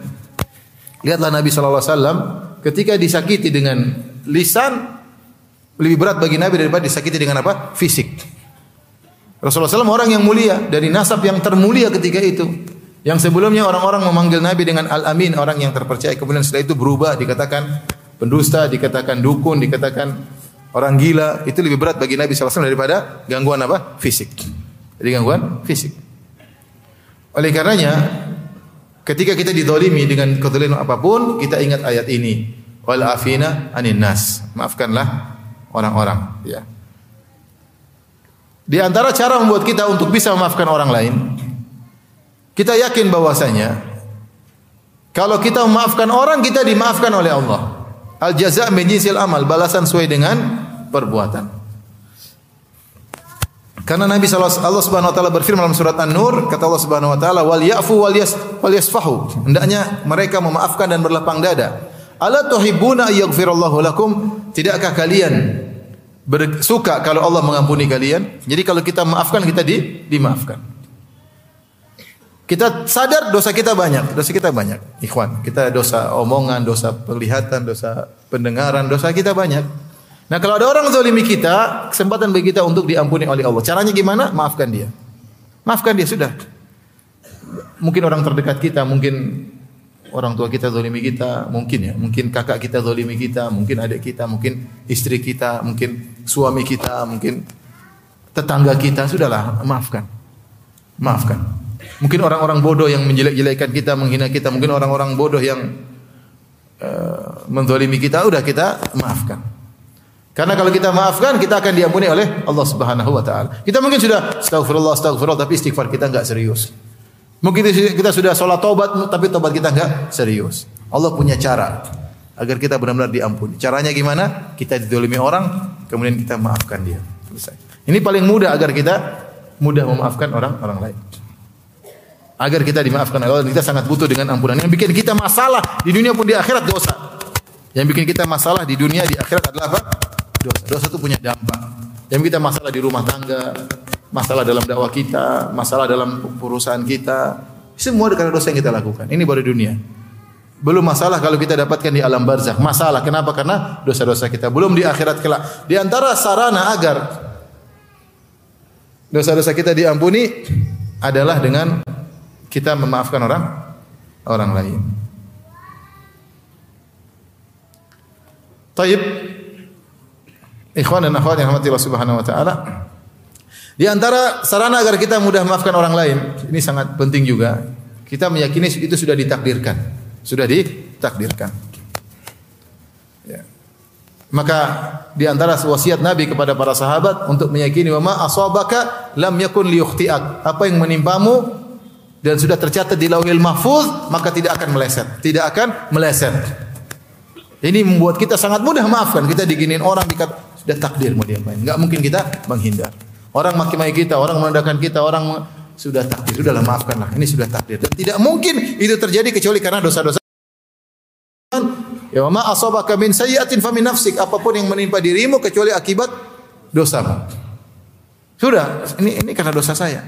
lihatlah Nabi Shallallahu Alaihi Wasallam ketika disakiti dengan lisan lebih berat bagi Nabi daripada disakiti dengan apa? Fisik. Rasulullah SAW orang yang mulia dari nasab yang termulia ketika itu. Yang sebelumnya orang-orang memanggil Nabi dengan Al-Amin, orang yang terpercaya. Kemudian setelah itu berubah, dikatakan pendusta, dikatakan dukun, dikatakan orang gila. Itu lebih berat bagi Nabi SAW daripada gangguan apa? Fisik. Jadi gangguan fisik. Oleh karenanya, ketika kita didolimi dengan kezaliman apa pun, kita ingat ayat ini. Wal afina. Maafkanlah orang-orang. Ya. Di antara cara membuat kita untuk bisa memaafkan orang lain, kita yakin bahwasanya kalau kita memaafkan orang, kita dimaafkan oleh Allah. Al jaza min amal, balasan sesuai dengan perbuatan. Karena Nabi sallallahu Allah Subhanahu wa taala berfirman dalam surat An-Nur, kata Allah Subhanahu wa taala, "Wal ya'fu wal yas wal yasfahu." Hendaknya mereka memaafkan dan berlapang dada. Ala tuhibbuna ayyghfirallahu lakum? Tidakkah kalian suka kalau Allah mengampuni kalian. Jadi kalau kita maafkan kita di, dimaafkan. Kita sadar dosa kita banyak, dosa kita banyak. Ikhwan, kita dosa omongan, dosa penglihatan, dosa pendengaran, dosa kita banyak. Nah kalau ada orang zalimi kita, kesempatan bagi kita untuk diampuni oleh Allah. Caranya gimana? Maafkan dia. Maafkan dia sudah. Mungkin orang terdekat kita, mungkin orang tua kita zalimi kita, mungkin ya, mungkin kakak kita zalimi kita, mungkin adik kita, mungkin istri kita, mungkin suami kita, mungkin tetangga kita, sudahlah, maafkan. Maafkan. Mungkin orang-orang bodoh yang menjelek-jelekan kita, menghina kita, mungkin orang-orang bodoh yang uh, menzalimi kita, udah kita maafkan. Karena kalau kita maafkan, kita akan diampuni oleh Allah Subhanahu wa taala. Kita mungkin sudah astagfirullah, astagfirullah, tapi istighfar kita enggak serius. Mungkin kita sudah sholat tobat, tapi tobat kita enggak serius. Allah punya cara agar kita benar-benar diampuni. Caranya gimana? Kita didolimi orang, kemudian kita maafkan dia. Selesai. Ini paling mudah agar kita mudah memaafkan orang-orang lain. Agar kita dimaafkan Allah kita sangat butuh dengan ampunan. Yang bikin kita masalah di dunia pun di akhirat dosa. Yang bikin kita masalah di dunia di akhirat adalah apa? Dosa. Dosa itu punya dampak. Yang kita masalah di rumah tangga, masalah dalam dakwah kita, masalah dalam perusahaan kita, semua karena dosa yang kita lakukan. Ini baru dunia. Belum masalah kalau kita dapatkan di alam barzakh. Masalah kenapa? Karena dosa-dosa kita. Belum di akhirat kelak. Di antara sarana agar dosa-dosa kita diampuni adalah dengan kita memaafkan orang orang lain. Taib. Ikhwan dan akhwat yang Subhanahu wa taala. Di antara sarana agar kita mudah memaafkan orang lain, ini sangat penting juga. Kita meyakini itu sudah ditakdirkan, sudah ditakdirkan. Ya. Maka di antara wasiat Nabi kepada para sahabat untuk meyakini bahwa asabaka lam yakun liyukhti'ak. Apa yang menimpamu dan sudah tercatat di Lauhil Mahfuz, maka tidak akan meleset, tidak akan meleset. Ini membuat kita sangat mudah maafkan. Kita diginin orang dikata sudah takdir mau diapain. Enggak mungkin kita menghindar. Orang maki-maki kita, orang merendahkan kita, orang sudah takdir, sudahlah maafkanlah. Ini sudah takdir. Dan tidak mungkin itu terjadi kecuali karena dosa-dosa Ya ma asabaka min sayyi'atin famin nafsik. Apa pun yang menimpa dirimu kecuali akibat dosamu. Sudah, ini ini karena dosa saya.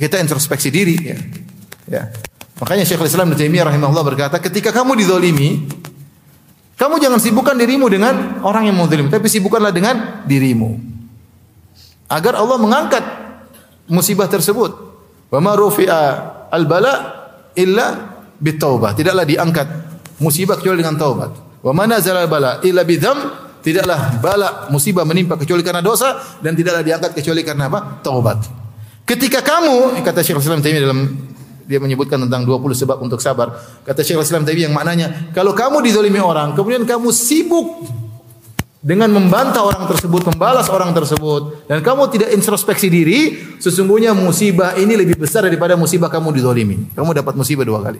Kita introspeksi diri ya. Ya. Makanya Syekhul Islam Ibnu Taimiyah rahimahullah berkata, ketika kamu dizalimi, kamu jangan sibukkan dirimu dengan orang yang menzalimi, tapi sibukkanlah dengan dirimu. Agar Allah mengangkat musibah tersebut. Wa ma rufi'a al-bala illa bitaubah. Tidaklah diangkat musibah kecuali dengan taubat. Wa ma nazala al-bala illa bidzam. Tidaklah bala musibah menimpa kecuali karena dosa dan tidaklah diangkat kecuali karena apa? Taubat. Ketika kamu kata Syekh Islam Taimiyah dalam dia menyebutkan tentang 20 sebab untuk sabar. Kata Syekh Islam Taimiyah yang maknanya kalau kamu dizalimi orang, kemudian kamu sibuk dengan membantah orang tersebut, membalas orang tersebut dan kamu tidak introspeksi diri, sesungguhnya musibah ini lebih besar daripada musibah kamu dizalimi. Kamu dapat musibah dua kali.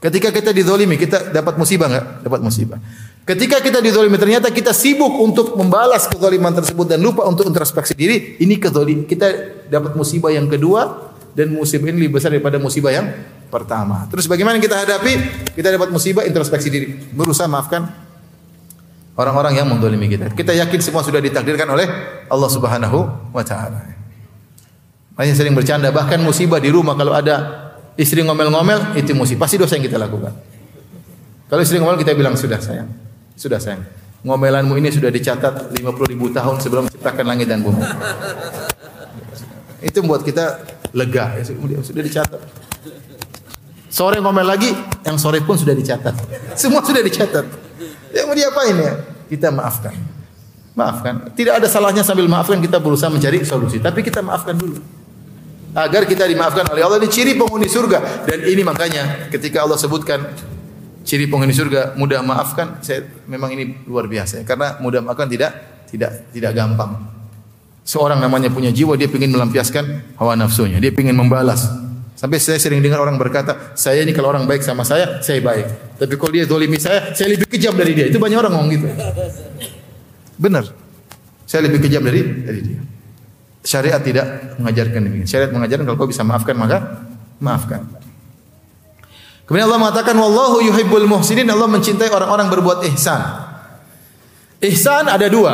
Ketika kita dizalimi, kita dapat musibah enggak? Dapat musibah. Ketika kita dizalimi, ternyata kita sibuk untuk membalas kezaliman tersebut dan lupa untuk introspeksi diri, ini kezalim. Kita dapat musibah yang kedua dan musibah ini lebih besar daripada musibah yang pertama. Terus bagaimana kita hadapi? Kita dapat musibah introspeksi diri, berusaha maafkan orang-orang yang mendolimi kita. Kita yakin semua sudah ditakdirkan oleh Allah Subhanahu wa taala. Banyak sering bercanda bahkan musibah di rumah kalau ada istri ngomel-ngomel itu musibah pasti dosa yang kita lakukan. Kalau istri ngomel kita bilang sudah sayang. Sudah sayang. Ngomelanmu ini sudah dicatat 50 ribu tahun sebelum menciptakan langit dan bumi. Itu membuat kita lega. Ya, sudah dicatat. Sore ngomel lagi, yang sore pun sudah dicatat. Semua sudah dicatat. Yang mau diapain ya? Kita maafkan. Maafkan. Tidak ada salahnya sambil maafkan kita berusaha mencari solusi. Tapi kita maafkan dulu. Agar kita dimaafkan oleh Allah. Ini ciri penghuni surga. Dan ini makanya ketika Allah sebutkan ciri penghuni surga mudah maafkan saya memang ini luar biasa karena mudah maafkan tidak tidak tidak gampang seorang namanya punya jiwa dia ingin melampiaskan hawa nafsunya. Dia ingin membalas. Sampai saya sering dengar orang berkata saya ini kalau orang baik sama saya saya baik. Tapi kalau dia zalimi saya saya lebih kejam dari dia. Itu banyak orang ngomong gitu. Benar. Saya lebih kejam dari dari dia. Syariat tidak mengajarkan demikian. Syariat mengajarkan kalau kau bisa maafkan maka maafkan. Kemudian Allah mengatakan wallahu yuhibbul muhsinin. Allah mencintai orang-orang berbuat ihsan. Ihsan ada dua.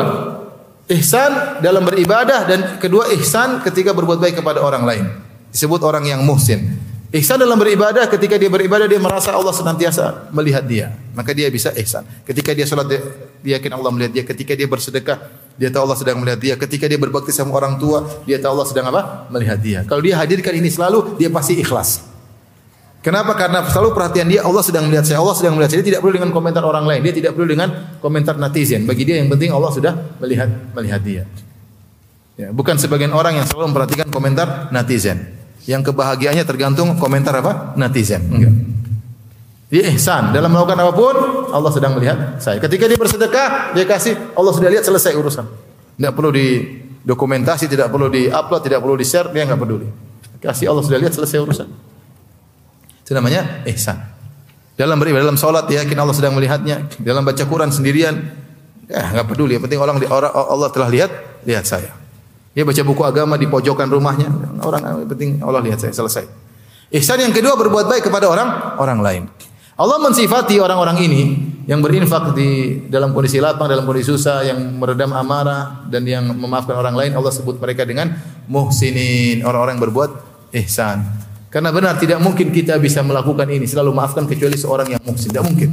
Ihsan dalam beribadah dan kedua ihsan ketika berbuat baik kepada orang lain. Disebut orang yang muhsin. Ihsan dalam beribadah ketika dia beribadah dia merasa Allah senantiasa melihat dia, maka dia bisa ihsan. Ketika dia salat dia, dia yakin Allah melihat dia, ketika dia bersedekah dia tahu Allah sedang melihat dia, ketika dia berbakti sama orang tua dia tahu Allah sedang apa? melihat dia. Kalau dia hadirkan ini selalu dia pasti ikhlas. Kenapa? Karena selalu perhatian dia Allah sedang melihat saya, Allah sedang melihat saya. Dia tidak perlu dengan komentar orang lain, dia tidak perlu dengan komentar netizen. Bagi dia yang penting Allah sudah melihat melihat dia. Ya, bukan sebagian orang yang selalu memperhatikan komentar netizen. Yang kebahagiaannya tergantung komentar apa? Netizen. Enggak. Dia ihsan dalam melakukan apa pun Allah sedang melihat saya. Ketika dia bersedekah, dia kasih Allah sudah lihat selesai urusan. Tidak perlu di dokumentasi, tidak perlu di upload, tidak perlu di share, dia nggak peduli. Kasih Allah sudah lihat selesai urusan. Itu namanya ihsan. Dalam beribadah, dalam salat yakin Allah sedang melihatnya. Dalam baca Quran sendirian, ya nggak peduli. Yang penting orang, orang Allah telah lihat, lihat saya. Dia baca buku agama di pojokan rumahnya. Orang yang penting Allah lihat saya. Selesai. Ihsan yang kedua berbuat baik kepada orang orang lain. Allah mensifati orang-orang ini yang berinfak di dalam kondisi lapang, dalam kondisi susah, yang meredam amarah dan yang memaafkan orang lain. Allah sebut mereka dengan muhsinin, orang-orang yang berbuat ihsan. Karena benar tidak mungkin kita bisa melakukan ini selalu maafkan kecuali seorang yang muhsin. Tidak mungkin.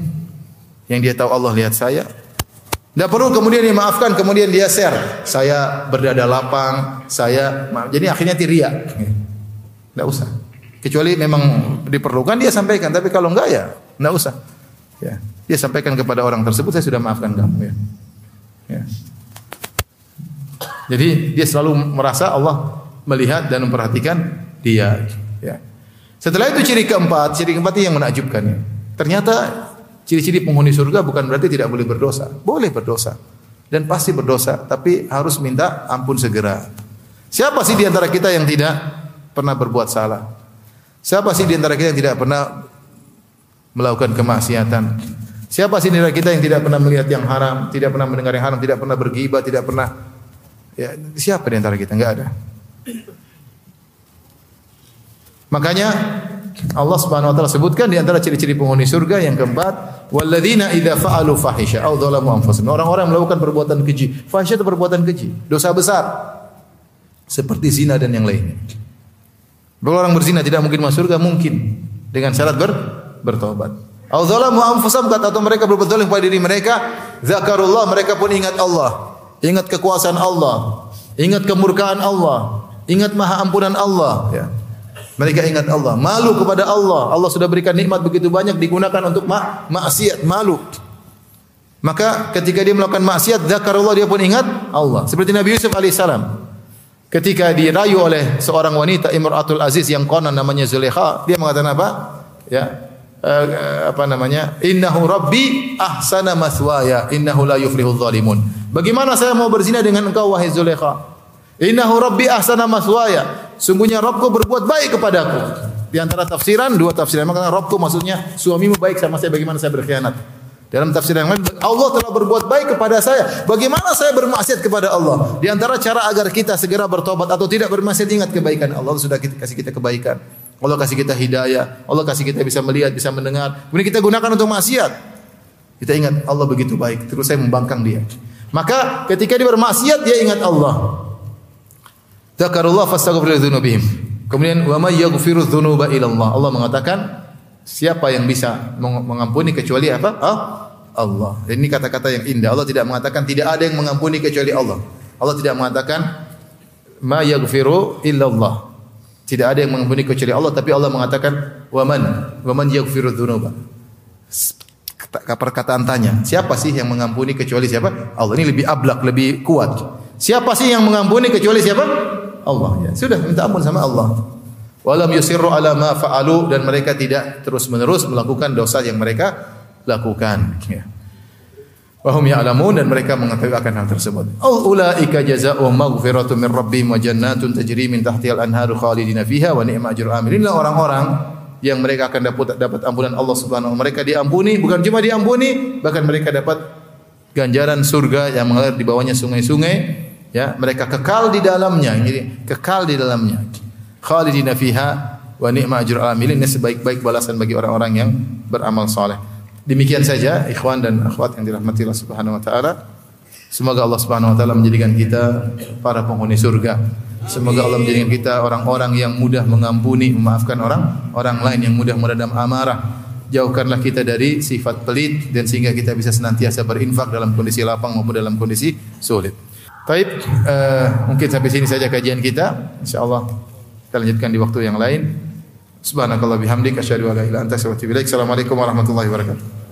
Yang dia tahu Allah lihat saya. Tidak perlu kemudian dia maafkan, kemudian dia share. Saya berdada lapang, saya maaf. Jadi akhirnya tiria. Tidak usah. Kecuali memang diperlukan dia sampaikan. Tapi kalau enggak ya tidak usah. Ya. Dia sampaikan kepada orang tersebut, saya sudah maafkan kamu. Ya. Ya. Jadi dia selalu merasa Allah melihat dan memperhatikan dia. Ya. Setelah itu ciri keempat, ciri keempat yang menakjubkan. Ya. Ternyata ciri-ciri penghuni surga bukan berarti tidak boleh berdosa. Boleh berdosa. Dan pasti berdosa, tapi harus minta ampun segera. Siapa sih di antara kita yang tidak pernah berbuat salah? Siapa sih di antara kita yang tidak pernah melakukan kemaksiatan? Siapa sih di antara kita yang tidak pernah melihat yang haram, tidak pernah mendengar yang haram, tidak pernah bergibah, tidak pernah ya siapa di antara kita? Enggak ada. Makanya Allah Subhanahu wa taala sebutkan di antara ciri-ciri penghuni surga yang keempat Walladzina idza fa'alu fahisha aw dzalamu anfusahum. Orang-orang melakukan perbuatan keji. Fahisha itu perbuatan keji, dosa besar. Seperti zina dan yang lainnya. Kalau orang berzina tidak mungkin masuk surga mungkin dengan syarat ber, bertobat. Aw dzalamu anfusahum atau mereka berbuat zalim pada diri mereka, zakarullah mereka pun ingat Allah, ingat kekuasaan Allah, ingat kemurkaan Allah, ingat maha ampunan Allah, ya. Mereka ingat Allah, malu kepada Allah. Allah sudah berikan nikmat begitu banyak digunakan untuk ma maksiat, malu. Maka ketika dia melakukan maksiat, zakarullah dia pun ingat Allah. Seperti Nabi Yusuf alaihissalam. Ketika dirayu oleh seorang wanita Imratul Aziz yang konon namanya Zulaikha, dia mengatakan apa? Ya, uh, apa namanya? Innahu Rabbi ahsana maswaya, innahu la yuflihul zalimun. Bagaimana saya mau berzina dengan engkau wahai Zulaikha? Innahu Rabbi ahsana maswaya. Sungguhnya Rabbku berbuat baik kepadaku. Di antara tafsiran dua tafsiran maka Rabbku maksudnya suamimu baik sama saya bagaimana saya berkhianat. Dalam tafsir yang lain Allah telah berbuat baik kepada saya. Bagaimana saya bermaksiat kepada Allah? Di antara cara agar kita segera bertobat atau tidak bermaksiat ingat kebaikan Allah sudah kasih kita kebaikan. Allah kasih kita hidayah, Allah kasih kita bisa melihat, bisa mendengar. Kemudian kita gunakan untuk maksiat. Kita ingat Allah begitu baik, terus saya membangkang dia. Maka ketika dia bermaksiat dia ingat Allah. Zakarullah fastaghfir dzunubihim. Kemudian wa may yaghfiru dzunuba Allah. Allah mengatakan siapa yang bisa mengampuni kecuali apa? Ah, Allah. Ini kata-kata yang indah. Allah tidak mengatakan tidak ada yang mengampuni kecuali Allah. Allah tidak mengatakan ma yaghfiru illa Allah. Tidak ada yang mengampuni kecuali Allah, tapi Allah mengatakan wa man wa man yaghfiru dzunuba. Perkataan tanya, siapa sih yang mengampuni kecuali siapa? Allah. Ini lebih ablak, lebih kuat. Siapa sih yang mengampuni kecuali siapa? Allah ya. Sudah minta ampun sama Allah. Walam yusirru ala ma fa'alu dan mereka tidak terus-menerus melakukan dosa yang mereka lakukan. Ya. Wahum ya'lamun dan mereka mengetahui akan hal tersebut. Al ulaika jazaa'uhum maghfiratun min rabbihim wa jannatun tajri min tahtiha al-anharu khalidina fiha wa ni'ma ajrul amilin. orang-orang yang mereka akan dapat dapat ampunan Allah Subhanahu wa Mereka diampuni, bukan cuma diampuni, bahkan mereka dapat ganjaran surga yang mengalir di bawahnya sungai-sungai ya mereka kekal di dalamnya. Jadi kekal di dalamnya. Khalidina fiha wa ni'ma ajrul amilin ini sebaik-baik balasan bagi orang-orang yang beramal saleh demikian saja ikhwan dan akhwat yang dirahmati Allah Subhanahu wa taala. Semoga Allah Subhanahu wa taala menjadikan kita para penghuni surga. Semoga Allah menjadikan kita orang-orang yang mudah mengampuni memaafkan orang orang lain yang mudah meredam amarah jauhkanlah kita dari sifat pelit dan sehingga kita bisa senantiasa berinfak dalam kondisi lapang maupun dalam kondisi sulit. Baik, uh, mungkin sampai sini saja kajian kita. Insyaallah kita lanjutkan di waktu yang lain. Subhanakallah bihamdika asyhadu an la ilaha illa anta astaghfiruka wa atubu. Assalamualaikum warahmatullahi wabarakatuh.